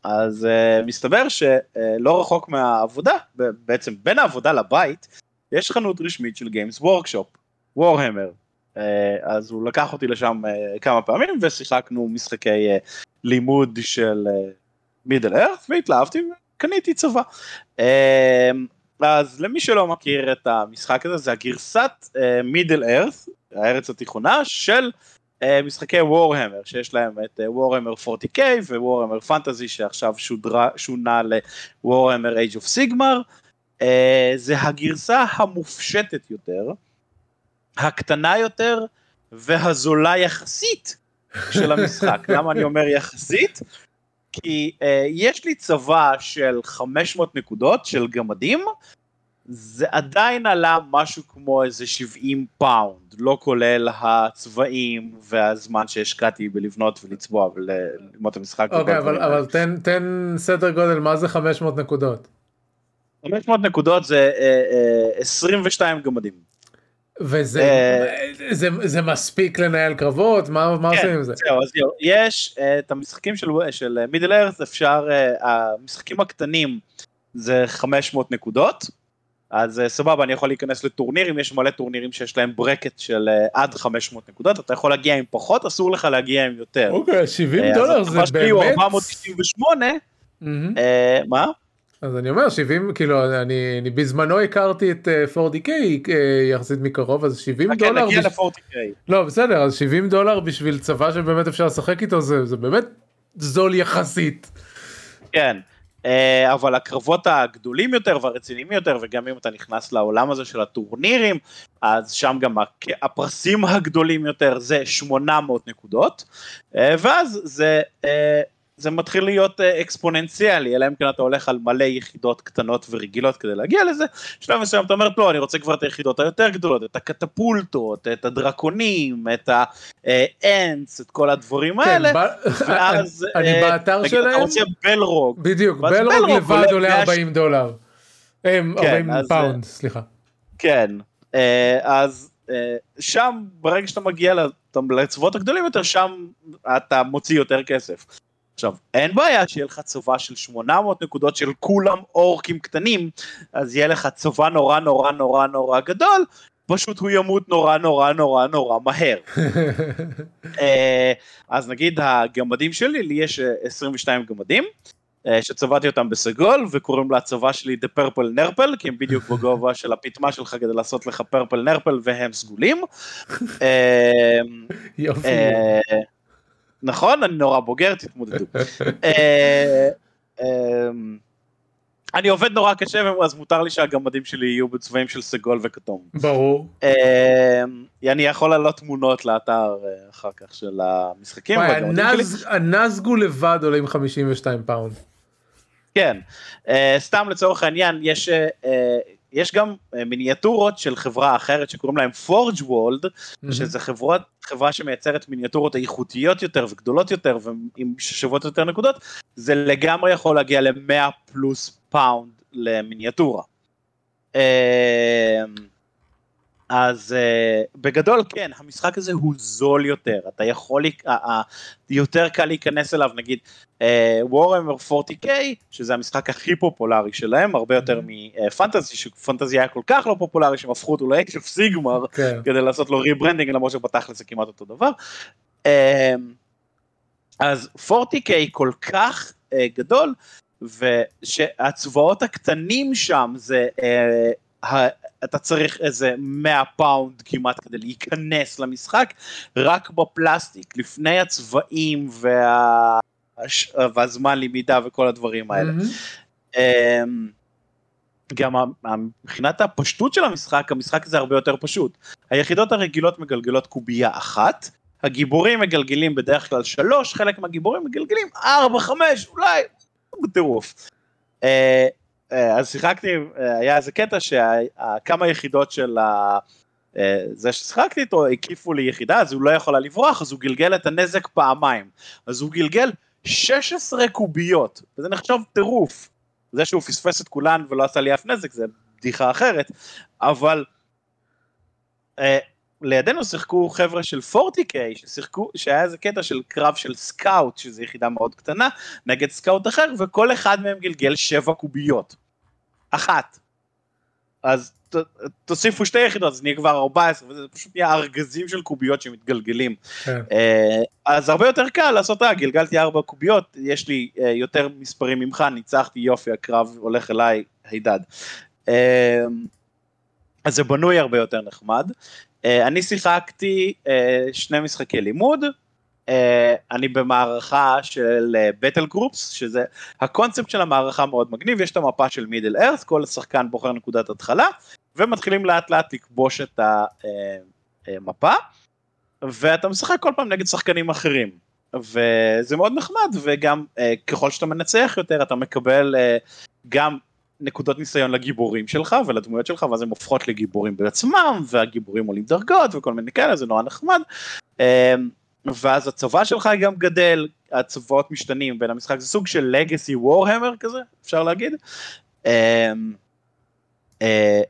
אז uh, מסתבר שלא uh, רחוק מהעבודה, בעצם בין העבודה לבית, יש חנות רשמית של גיימס וורקשופ, וורהמר. אז הוא לקח אותי לשם uh, כמה פעמים ושיחקנו משחקי uh, לימוד של מידל uh, ארת והתלהבתי וקניתי צבא. אז למי שלא מכיר את המשחק הזה זה הגרסת מידל ארת, הארץ התיכונה של משחקי וורהמר שיש להם את וורהמר אה, 40K ווורהמר Fantasy שעכשיו שודרה, שונה לוורהמר Age of Sigmar. אה, זה הגרסה המופשטת יותר, הקטנה יותר והזולה יחסית של המשחק. למה אני אומר יחסית? כי אה, יש לי צבא של 500 נקודות של גמדים, זה עדיין עלה משהו כמו איזה 70 פאונד, לא כולל הצבעים והזמן שהשקעתי בלבנות ולצבוע וללמוד את המשחק. אוקיי, אוקיי, אבל, אבל תן, תן סדר גודל, מה זה 500 נקודות? 500 נקודות זה uh, uh, 22 גמדים. וזה uh, זה, זה מספיק לנהל קרבות? מה, מה כן, עושים עם זה? זהו, אז זהו, יש את המשחקים של, של מידל ארץ, אפשר, המשחקים הקטנים זה 500 נקודות, אז סבבה, אני יכול להיכנס לטורנירים, יש מלא טורנירים שיש להם ברקט של עד 500 נקודות, אתה יכול להגיע עם פחות, אסור לך להגיע עם יותר. אוקיי, 70 uh, דולר זה באמת... אז התקופה שלי הוא 498, mm-hmm. uh, מה? אז אני אומר 70 כאילו אני, אני בזמנו הכרתי את 4DK uh, יחסית מקרוב אז 70 okay, דולר. נגיע בש... ל-4DK. לא בסדר אז 70 דולר בשביל צבא שבאמת אפשר לשחק איתו זה, זה באמת זול יחסית. כן. Uh, אבל הקרבות הגדולים יותר והרציניים יותר וגם אם אתה נכנס לעולם הזה של הטורנירים אז שם גם הפרסים הגדולים יותר זה 800 נקודות ואז זה זה מתחיל להיות אה, אקספוננציאלי, אלא אם כן אתה הולך על מלא יחידות קטנות ורגילות כדי להגיע לזה, שלב מסוים אתה אומר, לא, אני רוצה כבר את היחידות היותר גדולות, את הקטפולטות, את הדרקונים, את האנס, את כל הדברים כן, האלה, ואז... אני אה, באתר שלהם... אתה רוצה Balrog. בדיוק, Balrog לבד עולה 40 דולר. 40 כן, פאונד, סליחה. כן, אה, אז אה, שם ברגע שאתה מגיע לצבאות הגדולים יותר שם אתה מוציא יותר כסף. עכשיו אין בעיה שיהיה לך צבא של 800 נקודות של כולם אורקים קטנים אז יהיה לך צבא נורא נורא נורא נורא גדול פשוט הוא ימות נורא נורא נורא נורא מהר. אה, אז נגיד הגמדים שלי לי יש 22 גמדים אה, שצבעתי אותם בסגול וקוראים לצבא שלי The Purple Nurple כי הם בדיוק בגובה של הפטמה שלך כדי לעשות לך פרפל נרפל והם סגולים. אה, אה, נכון אני נורא בוגר תתמודדו. אני עובד נורא קשה אז מותר לי שהגמדים שלי יהיו בצבעים של סגול וכתום. ברור. אני יכול לעלות תמונות לאתר אחר כך של המשחקים. הנאזגול לבד עולים 52 פאונד. כן, אה, סתם לצורך העניין יש, יש גם אה, מיניאטורות של חברה אחרת שקוראים להם Forge World, mm-hmm. שזה חברות, חברה שמייצרת מיניאטורות איכותיות יותר וגדולות יותר ושוות יותר נקודות, זה לגמרי יכול להגיע ל-100 פלוס פאונד למיניאטורה. אז אה, בגדול כן, המשחק הזה הוא זול יותר, אתה יכול, אה, אה, יותר קל להיכנס אליו, נגיד וורהמר אה, 40K, שזה המשחק הכי פופולרי שלהם, הרבה יותר mm-hmm. מ Fantasy, ש Fantasy היה כל כך לא פופולרי שהם הפכו אותו ל Age of Sigmar, כן. כדי לעשות לו rebranding, למרות שבתכל'ס זה כמעט אותו דבר. אה, אז 40K כל כך אה, גדול, ושהצבאות הקטנים שם זה... אה, אתה צריך איזה 100 פאונד כמעט כדי להיכנס למשחק, רק בפלסטיק, לפני הצבעים וה... והזמן למידה וכל הדברים האלה. Mm-hmm. גם מבחינת הפשטות של המשחק, המשחק הזה הרבה יותר פשוט. היחידות הרגילות מגלגלות קובייה אחת, הגיבורים מגלגלים בדרך כלל שלוש, חלק מהגיבורים מגלגלים ארבע, חמש, אולי, בטירוף. אה, אז שיחקתי, אה, היה איזה קטע שכמה יחידות של ה... אה, זה ששיחקתי איתו הקיפו לי יחידה אז הוא לא יכול היה לברוח אז הוא גלגל את הנזק פעמיים. אז הוא גלגל 16 קוביות וזה נחשב טירוף. זה שהוא פספס את כולן ולא עשה לי אף נזק זה בדיחה אחרת אבל לידינו שיחקו חבר'ה של 40K ששיחקו, שהיה איזה קטע של קרב של scout, שזו יחידה מאוד קטנה, נגד scout אחר, וכל אחד מהם גלגל שבע קוביות. אחת. אז ת, תוסיפו שתי יחידות, אז נהיה כבר 14, וזה פשוט נהיה ארגזים של קוביות שמתגלגלים. כן. אה, אז הרבה יותר קל לעשות, אה, גלגלתי ארבע קוביות, יש לי אה, יותר מספרים ממך, ניצחתי, יופי, הקרב הולך אליי, הידד. אה, אז זה בנוי הרבה יותר נחמד. אה, אני שיחקתי אה, שני משחקי לימוד, אה, אני במערכה של בטל גרופס, שזה הקונספט של המערכה מאוד מגניב, יש את המפה של מידל ארץ, כל שחקן בוחר נקודת התחלה, ומתחילים לאט לאט לכבוש את המפה, ואתה משחק כל פעם נגד שחקנים אחרים. וזה מאוד נחמד וגם ככל שאתה מנצח יותר אתה מקבל גם נקודות ניסיון לגיבורים שלך ולדמויות שלך ואז הם הופכות לגיבורים בעצמם והגיבורים עולים דרגות וכל מיני כאלה זה נורא נחמד. אמ, ואז הצבא שלך גם גדל הצבאות משתנים בין המשחק זה סוג של לגאסי וורהמר כזה אפשר להגיד. אמ, אה,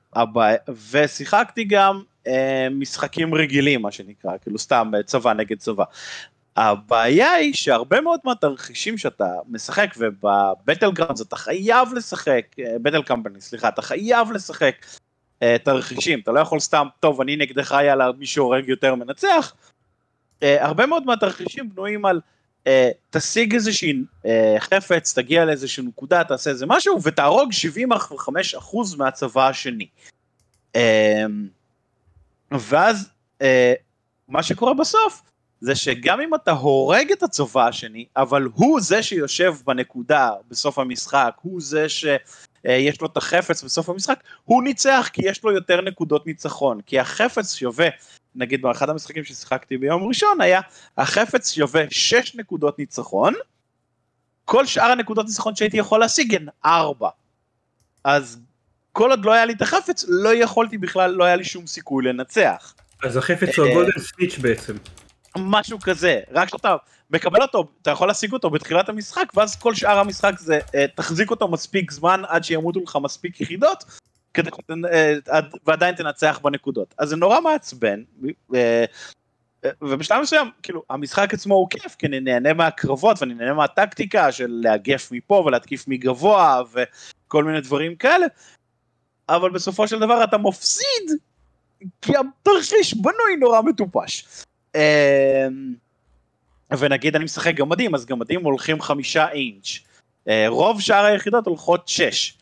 ושיחקתי גם אה, משחקים רגילים מה שנקרא כאילו סתם צבא נגד צבא הבעיה היא שהרבה מאוד מהתרחישים שאתה משחק ובבטל גראונד אתה חייב לשחק, בטל קמפני סליחה, אתה חייב לשחק uh, תרחישים, אתה לא יכול סתם, טוב אני נגדך יאללה מי שהורג יותר מנצח, uh, הרבה מאוד מהתרחישים בנויים על תשיג איזושהי חפץ, תגיע לאיזושהי נקודה, תעשה איזה משהו ותהרוג 75% מהצבא השני. ואז מה שקורה בסוף זה שגם אם אתה הורג את הצבא השני, אבל הוא זה שיושב בנקודה בסוף המשחק, הוא זה שיש לו את החפץ בסוף המשחק, הוא ניצח כי יש לו יותר נקודות ניצחון, כי החפץ שווה, נגיד באחד המשחקים ששיחקתי ביום ראשון היה, החפץ שווה 6 נקודות ניצחון, כל שאר הנקודות ניצחון שהייתי יכול להשיג הן 4. אז כל עוד לא היה לי את החפץ, לא יכולתי בכלל, לא היה לי שום סיכוי לנצח. אז החפץ הוא הגולדן ספיץ' בעצם. משהו כזה, רק שאתה מקבל אותו, אתה יכול להשיג אותו בתחילת המשחק, ואז כל שאר המשחק זה uh, תחזיק אותו מספיק זמן עד שימותו לך מספיק יחידות, כדי, ועדיין תנצח בנקודות. אז זה נורא מעצבן, ובשלב מסוים, כאילו, המשחק עצמו הוא כיף, כי אני נהנה מהקרבות ואני נהנה מהטקטיקה של לאגף מפה ולהתקיף מגבוה וכל מיני דברים כאלה, אבל בסופו של דבר אתה מפסיד, כי התרחיש בנוי נורא מטופש. אמ, ונגיד אני משחק גמדים, אז גמדים הולכים חמישה אינץ'. אה, רוב שאר היחידות הולכות שש.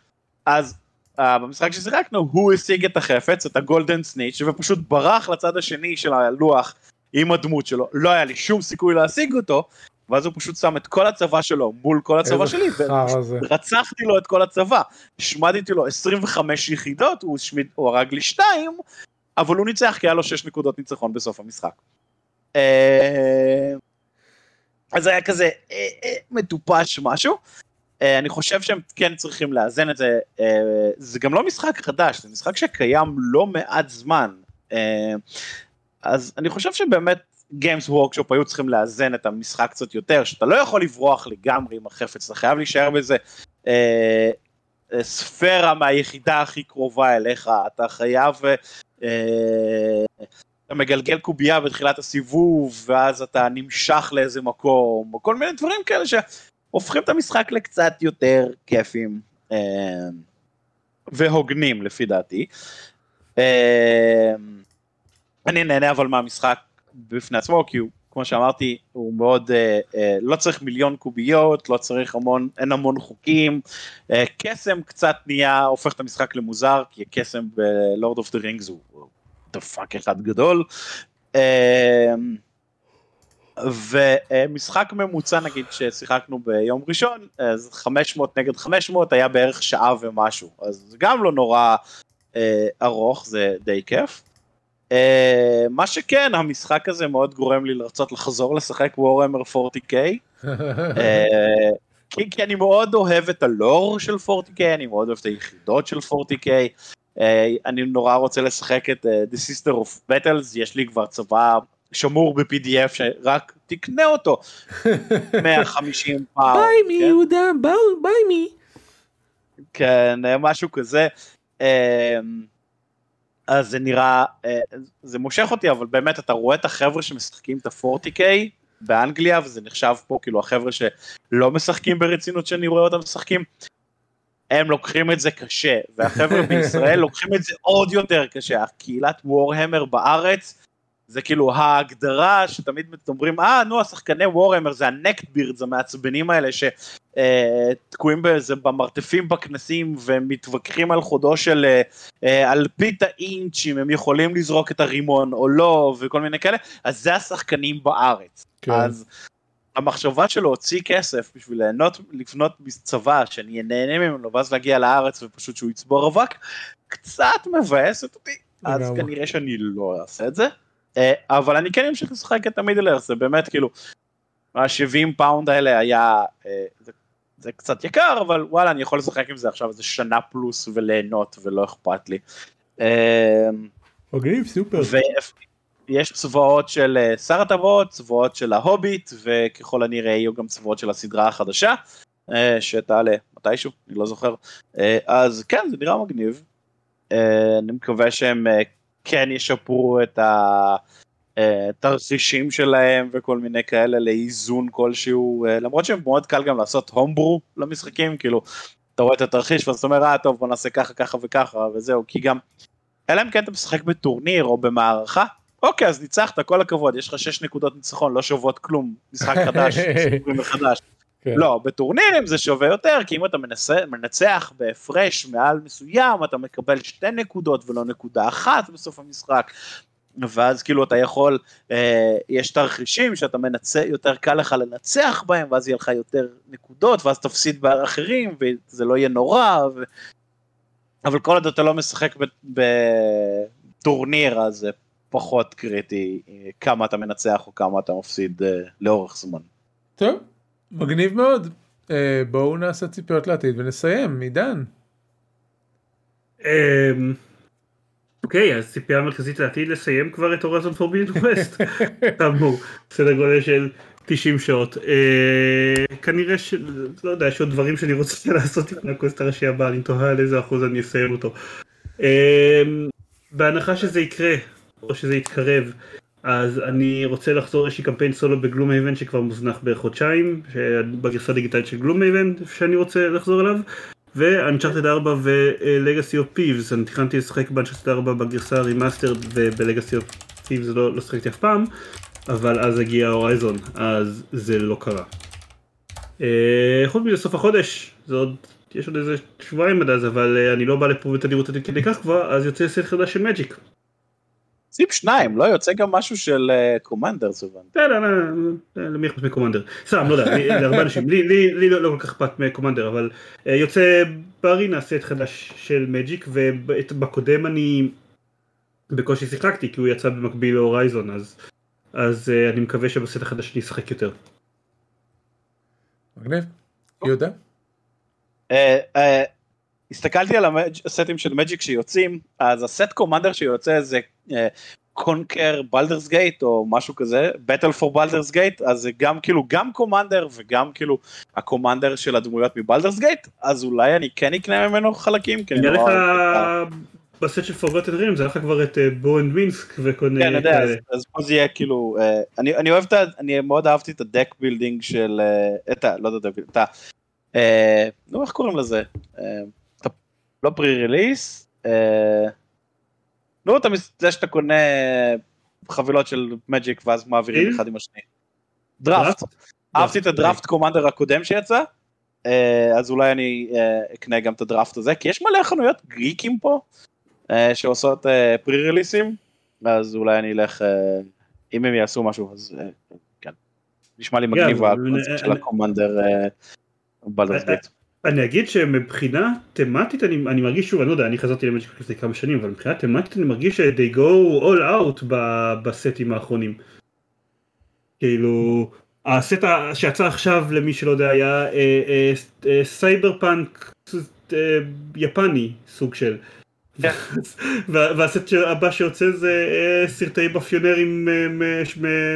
אז uh, במשחק ששיחקנו הוא השיג את החפץ, את הגולדן סניץ', ופשוט ברח לצד השני של הלוח עם הדמות שלו, לא היה לי שום סיכוי להשיג אותו, ואז הוא פשוט שם את כל הצבא שלו מול כל הצבא שלי, ורצחתי לו את כל הצבא, השמדתי לו 25 יחידות, הוא, השמיד, הוא הרג לי 2, אבל הוא ניצח כי היה לו 6 נקודות ניצחון בסוף המשחק. אה, אז היה כזה אה, אה, מטופש משהו. אני חושב שהם כן צריכים לאזן את זה, זה גם לא משחק חדש, זה משחק שקיים לא מעט זמן. אז אני חושב שבאמת Games Workshop היו צריכים לאזן את המשחק קצת יותר, שאתה לא יכול לברוח לגמרי עם החפץ, אתה חייב להישאר אה, ספירה מהיחידה הכי קרובה אליך, אתה חייב, אתה מגלגל קובייה בתחילת הסיבוב, ואז אתה נמשך לאיזה מקום, או כל מיני דברים כאלה שהופכים את המשחק לקצת יותר כיפים אה, והוגנים לפי דעתי. אה, אני נהנה אבל מהמשחק בפני עצמו, כי הוא, כמו שאמרתי, הוא מאוד, אה, אה, לא צריך מיליון קוביות, לא צריך המון, אין המון חוקים. אה, קסם קצת נהיה, הופך את המשחק למוזר, כי הקסם ב Lord of the Rings הוא the fuck אחד גדול. אה, ומשחק ממוצע נגיד ששיחקנו ביום ראשון, אז 500 נגד 500 היה בערך שעה ומשהו, אז זה גם לא נורא אה, ארוך, זה די כיף. אה, מה שכן, המשחק הזה מאוד גורם לי לרצות לחזור לשחק וורהמר 40K. uh, כי, כי אני מאוד אוהב את הלור של 40K, אני מאוד אוהב את היחידות של 40K. אה, אני נורא רוצה לשחק את uh, The Sister of Battles, יש לי כבר צבא שמור ב-PDF שרק תקנה אותו 150 פעם. ביי מי יהודה, ביי מי. כן, משהו כזה. אז זה נראה, אה, זה מושך אותי, אבל באמת אתה רואה את החבר'ה שמשחקים את ה-40K באנגליה, וזה נחשב פה כאילו החבר'ה שלא משחקים ברצינות שאני רואה אותם משחקים, הם לוקחים את זה קשה, והחבר'ה בישראל לוקחים את זה עוד יותר קשה, הקהילת וורהמר בארץ, זה כאילו ההגדרה שתמיד אומרים, אה, נו, השחקני וורהמר זה הנקט בירדס המעצבנים האלה, ש... אה, בזה במרתפים בכנסים ומתווכחים על חודו של אה, על פית האינץ' אם הם יכולים לזרוק את הרימון או לא וכל מיני כאלה. אז זה השחקנים בארץ. כן. אז המחשבה של להוציא כסף בשביל ליהנות לבנות צבא שאני נהנה ממנו ואז להגיע לארץ ופשוט שהוא יצבור אבק קצת מבאסת אותי אז כנראה שאני לא אעשה את זה אה, אבל אני כן אמשיך לשחק את ה Middle-earth זה באמת כאילו. ה-70 פאונד האלה היה, זה זה קצת יקר, אבל וואלה, אני יכול לשחק עם זה עכשיו איזה שנה פלוס וליהנות ולא אכפת לי. מגניב, סופר. ויש צבאות של אה, שר הטבעות, צבאות של ההוביט, וככל הנראה יהיו גם צבאות של הסדרה החדשה, אה, שתעלה מתישהו, אני לא זוכר. אה, אז כן, זה נראה מגניב. אני מקווה שהם כן ישפרו את ה... תרחישים שלהם וכל מיני כאלה לאיזון כלשהו למרות שמאוד קל גם לעשות הומברו למשחקים כאילו אתה רואה את התרחיש ואתה אומר אה טוב בוא נעשה ככה ככה וככה וזהו כי גם אלא אם כן אתה משחק בטורניר או במערכה אוקיי אז ניצחת כל הכבוד יש לך 6 נקודות ניצחון לא שוות כלום משחק חדש מחדש. כן. לא בטורנירים זה שווה יותר כי אם אתה מנסה, מנצח בהפרש מעל מסוים אתה מקבל שתי נקודות ולא נקודה אחת בסוף המשחק ואז כאילו אתה יכול, אה, יש תרחישים שאתה מנצח, יותר קל לך לנצח בהם, ואז יהיה לך יותר נקודות, ואז תפסיד באחרים, וזה לא יהיה נורא, ו... אבל כל עוד אתה לא משחק בטורניר, אז זה פחות קריטי אה, כמה אתה מנצח או כמה אתה מפסיד אה, לאורך זמן. טוב, מגניב מאוד. אה, בואו נעשה ציפיות לעתיד ונסיים, עידן. אמ, אוקיי, אז ציפייה מרכזית לעתיד לסיים כבר את הורזון פורבידן ווסט. כאמור, סדר גודל של 90 שעות. אה, כנראה ש... לא יודע, יש עוד דברים שאני רוצה לעשות עם ה quest הראשי הבא, אני תוהה על איזה אחוז אני אסיים אותו. בהנחה שזה יקרה, או שזה יתקרב, אז אני רוצה לחזור לאיזשהי קמפיין סולו ב Gloomhaven שכבר מוזנח בערך חודשיים, בגרסה הדיגיטלית של Gloomhaven שאני רוצה לחזור אליו, ו Uncharted 4 ו Legacy of Thieves, אני תכננתי לשחק ב Uncharted 4 בגרסה ה remastered וב Legacy of Thieves לא, לא שחקתי אף פעם, אבל אז הגיע הורייזון, אז זה לא קרה. אה, חוץ מזה סוף החודש, זה עוד, יש עוד איזה שבועיים עד אז, אבל אה, אני לא בא לפה בתדירות עד כדי כך כבר, אז יוצא סט חדש של מג'יק. סיפ שניים, לא יוצא גם משהו של קומנדר סובן. לא, לא, לא, למי אכפת מקומנדר? סתם, לא יודע, להרבה אנשים, לי לא כל כך אכפת מקומנדר, אבל יוצא בארינה סט חדש של מג'יק, ובקודם אני בקושי שיחקתי, כי הוא יצא במקביל ל Horizon, אז אני מקווה שבסט החדש אני אשחק יותר. מגניב, יהודה? הסתכלתי על הסטים של Magic שיוצאים, אז הסט commander שיוצא זה conquer Baldur's Gate או משהו כזה, Battle for Baldur's Gate, אז זה גם כאילו גם commander וגם כאילו ה commander של הדמויות מ Baldur's Gate, אז אולי אני כן אקנה ממנו חלקים. נראה לך בסט של Forgotten Realms זה היה לך כבר את Boo and Minsc וכל מיני... כן, אני יודע, אז פה זה יהיה כאילו, אני אוהב את ה... אני מאוד אהבתי את ה deck building של... את ה... לא יודע, את ה... נו, איך קוראים לזה? לא pre-release, נו, זה שאתה קונה חבילות של Magic ואז מעבירים אחד עם השני. דראפט. אהבתי את ה draft commander הקודם שיצא, אז אולי אני אקנה גם את הדראפט הזה, כי יש מלא חנויות גריקים פה, שעושות פרי ריליסים, אז אולי אני אלך, אם הם יעשו משהו, אז כן. נשמע לי מגניב הקונספט של הקומנדר בלדרס גייט. אני אגיד שמבחינה תמטית אני, אני מרגיש שוב, אני לא יודע, אני חזרתי למג'יק לפני כמה שנים, אבל מבחינה תמטית אני מרגיש ש-they go all out בסטים האחרונים. כאילו, הסט שיצא עכשיו למי שלא יודע היה אה, אה, אה, סייבר פאנק יפני סוג של. כן. והסט הבא שיוצא זה אה, סרטי מאפיונרים אה,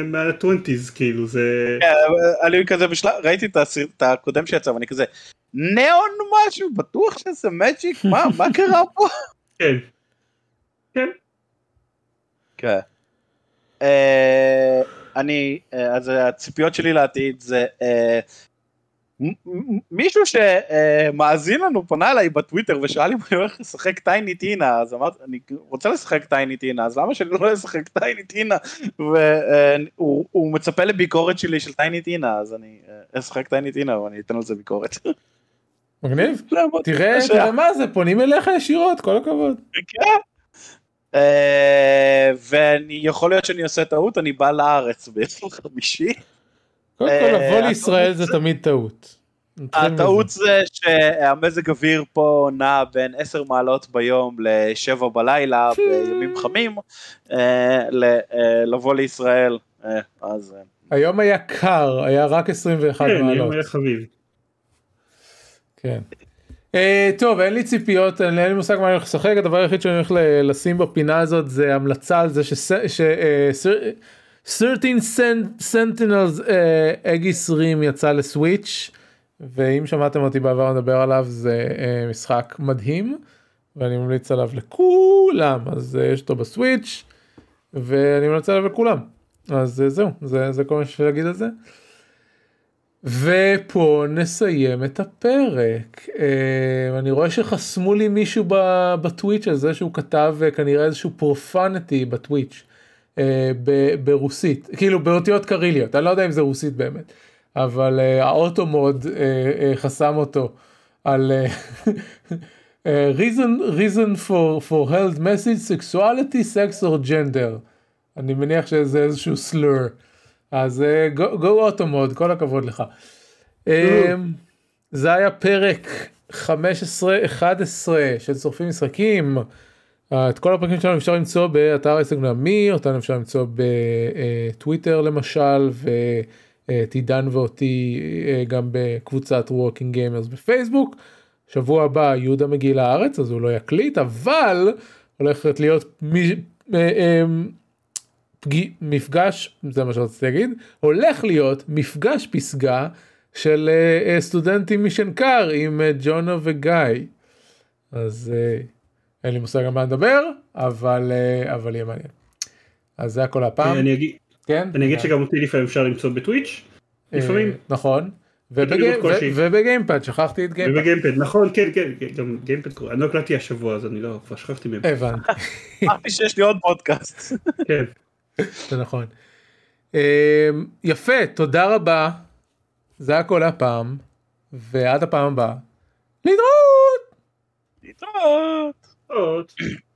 מה-20's כאילו זה... כן, אני כזה בשלב, ראיתי את הסרט הקודם שיצא ואני כזה ניאון משהו בטוח שזה Magic מה מה קרה פה? כן. כן. כן. אני אז הציפיות שלי לעתיד זה מישהו שמאזין לנו פנה אליי בטוויטר ושאל אם אני הולך לשחק טייני טינה אז אמרתי אני רוצה לשחק טייני טינה אז למה שאני לא אשחק טייני טינה והוא מצפה לביקורת שלי של טייני טינה אז אני אשחק טייני טינה ואני אתן על זה ביקורת. מגניב תראה תראה מה זה פונים אליך ישירות כל הכבוד. כן. ואני יכול להיות שאני עושה טעות אני בא לארץ ביום חמישי. קודם כל לבוא לישראל זה תמיד טעות. הטעות זה שהמזג אוויר פה נע בין 10 מעלות ביום ל-7 בלילה בימים חמים לבוא לישראל אז היום היה קר היה רק 21 כן, מעלות. היום היה חביב. כן. טוב אין לי ציפיות אין לי מושג מה אני הולך לשחק הדבר היחיד שאני הולך לשים בפינה הזאת זה המלצה על זה ש... 13 Sentinels אג 20 יצא לסוויץ' ואם שמעתם אותי בעבר לדבר עליו זה uh, משחק מדהים ואני ממליץ עליו לכולם אז uh, יש אותו בסוויץ' ואני ממליץ עליו לכולם אז uh, זהו זה, זה כל מה שיש להגיד על זה. ופה נסיים את הפרק uh, אני רואה שחסמו לי מישהו בטוויץ' על זה שהוא כתב uh, כנראה איזשהו פרופנטי בטוויץ'. Uh, ברוסית כאילו באותיות קריליות אני לא יודע אם זה רוסית באמת אבל uh, האוטו מוד uh, uh, חסם אותו על uh, uh, reason reason for for held message sexuality sex or gender אני מניח שזה איזשהו slur אז uh, go, go אוטו מוד כל הכבוד לך. Uh, זה היה פרק 15-11 של שורפים משחקים. את כל הפרקים שלנו אפשר למצוא באתר אינסטגרמי, אותנו אפשר למצוא בטוויטר למשל, ואת עידן ואותי גם בקבוצת Working Gamers בפייסבוק. שבוע הבא יהודה מגיע לארץ אז הוא לא יקליט, אבל הולכת להיות מפגש, זה מה שרציתי להגיד, הולך להיות מפגש פסגה של סטודנטים משנקר עם ג'ונה וגיא. אז אין לי מושג על מה לדבר, אבל, אה, אבל יהיה מעניין. אז זה הכל הפעם. אני אגיד, כן? אני אגיד שגם אותי לפעמים אפשר למצוא בטוויץ', לפעמים. אה, נכון. בגיים- כלשהי. ובגיימפד, שכחתי את גיימפד. ובגיימפד, נכון, כן, כן, כן, גם גיימפד קורה, אני לא הקלטתי השבוע אז אני לא, כבר שכחתי מהם, הבנתי, אמרתי שיש לי עוד פודקאסט. כן. זה נכון. אה, יפה, תודה רבה. זה הכל הפעם, ועד הפעם הבאה. להתראות! להתראות. עוד.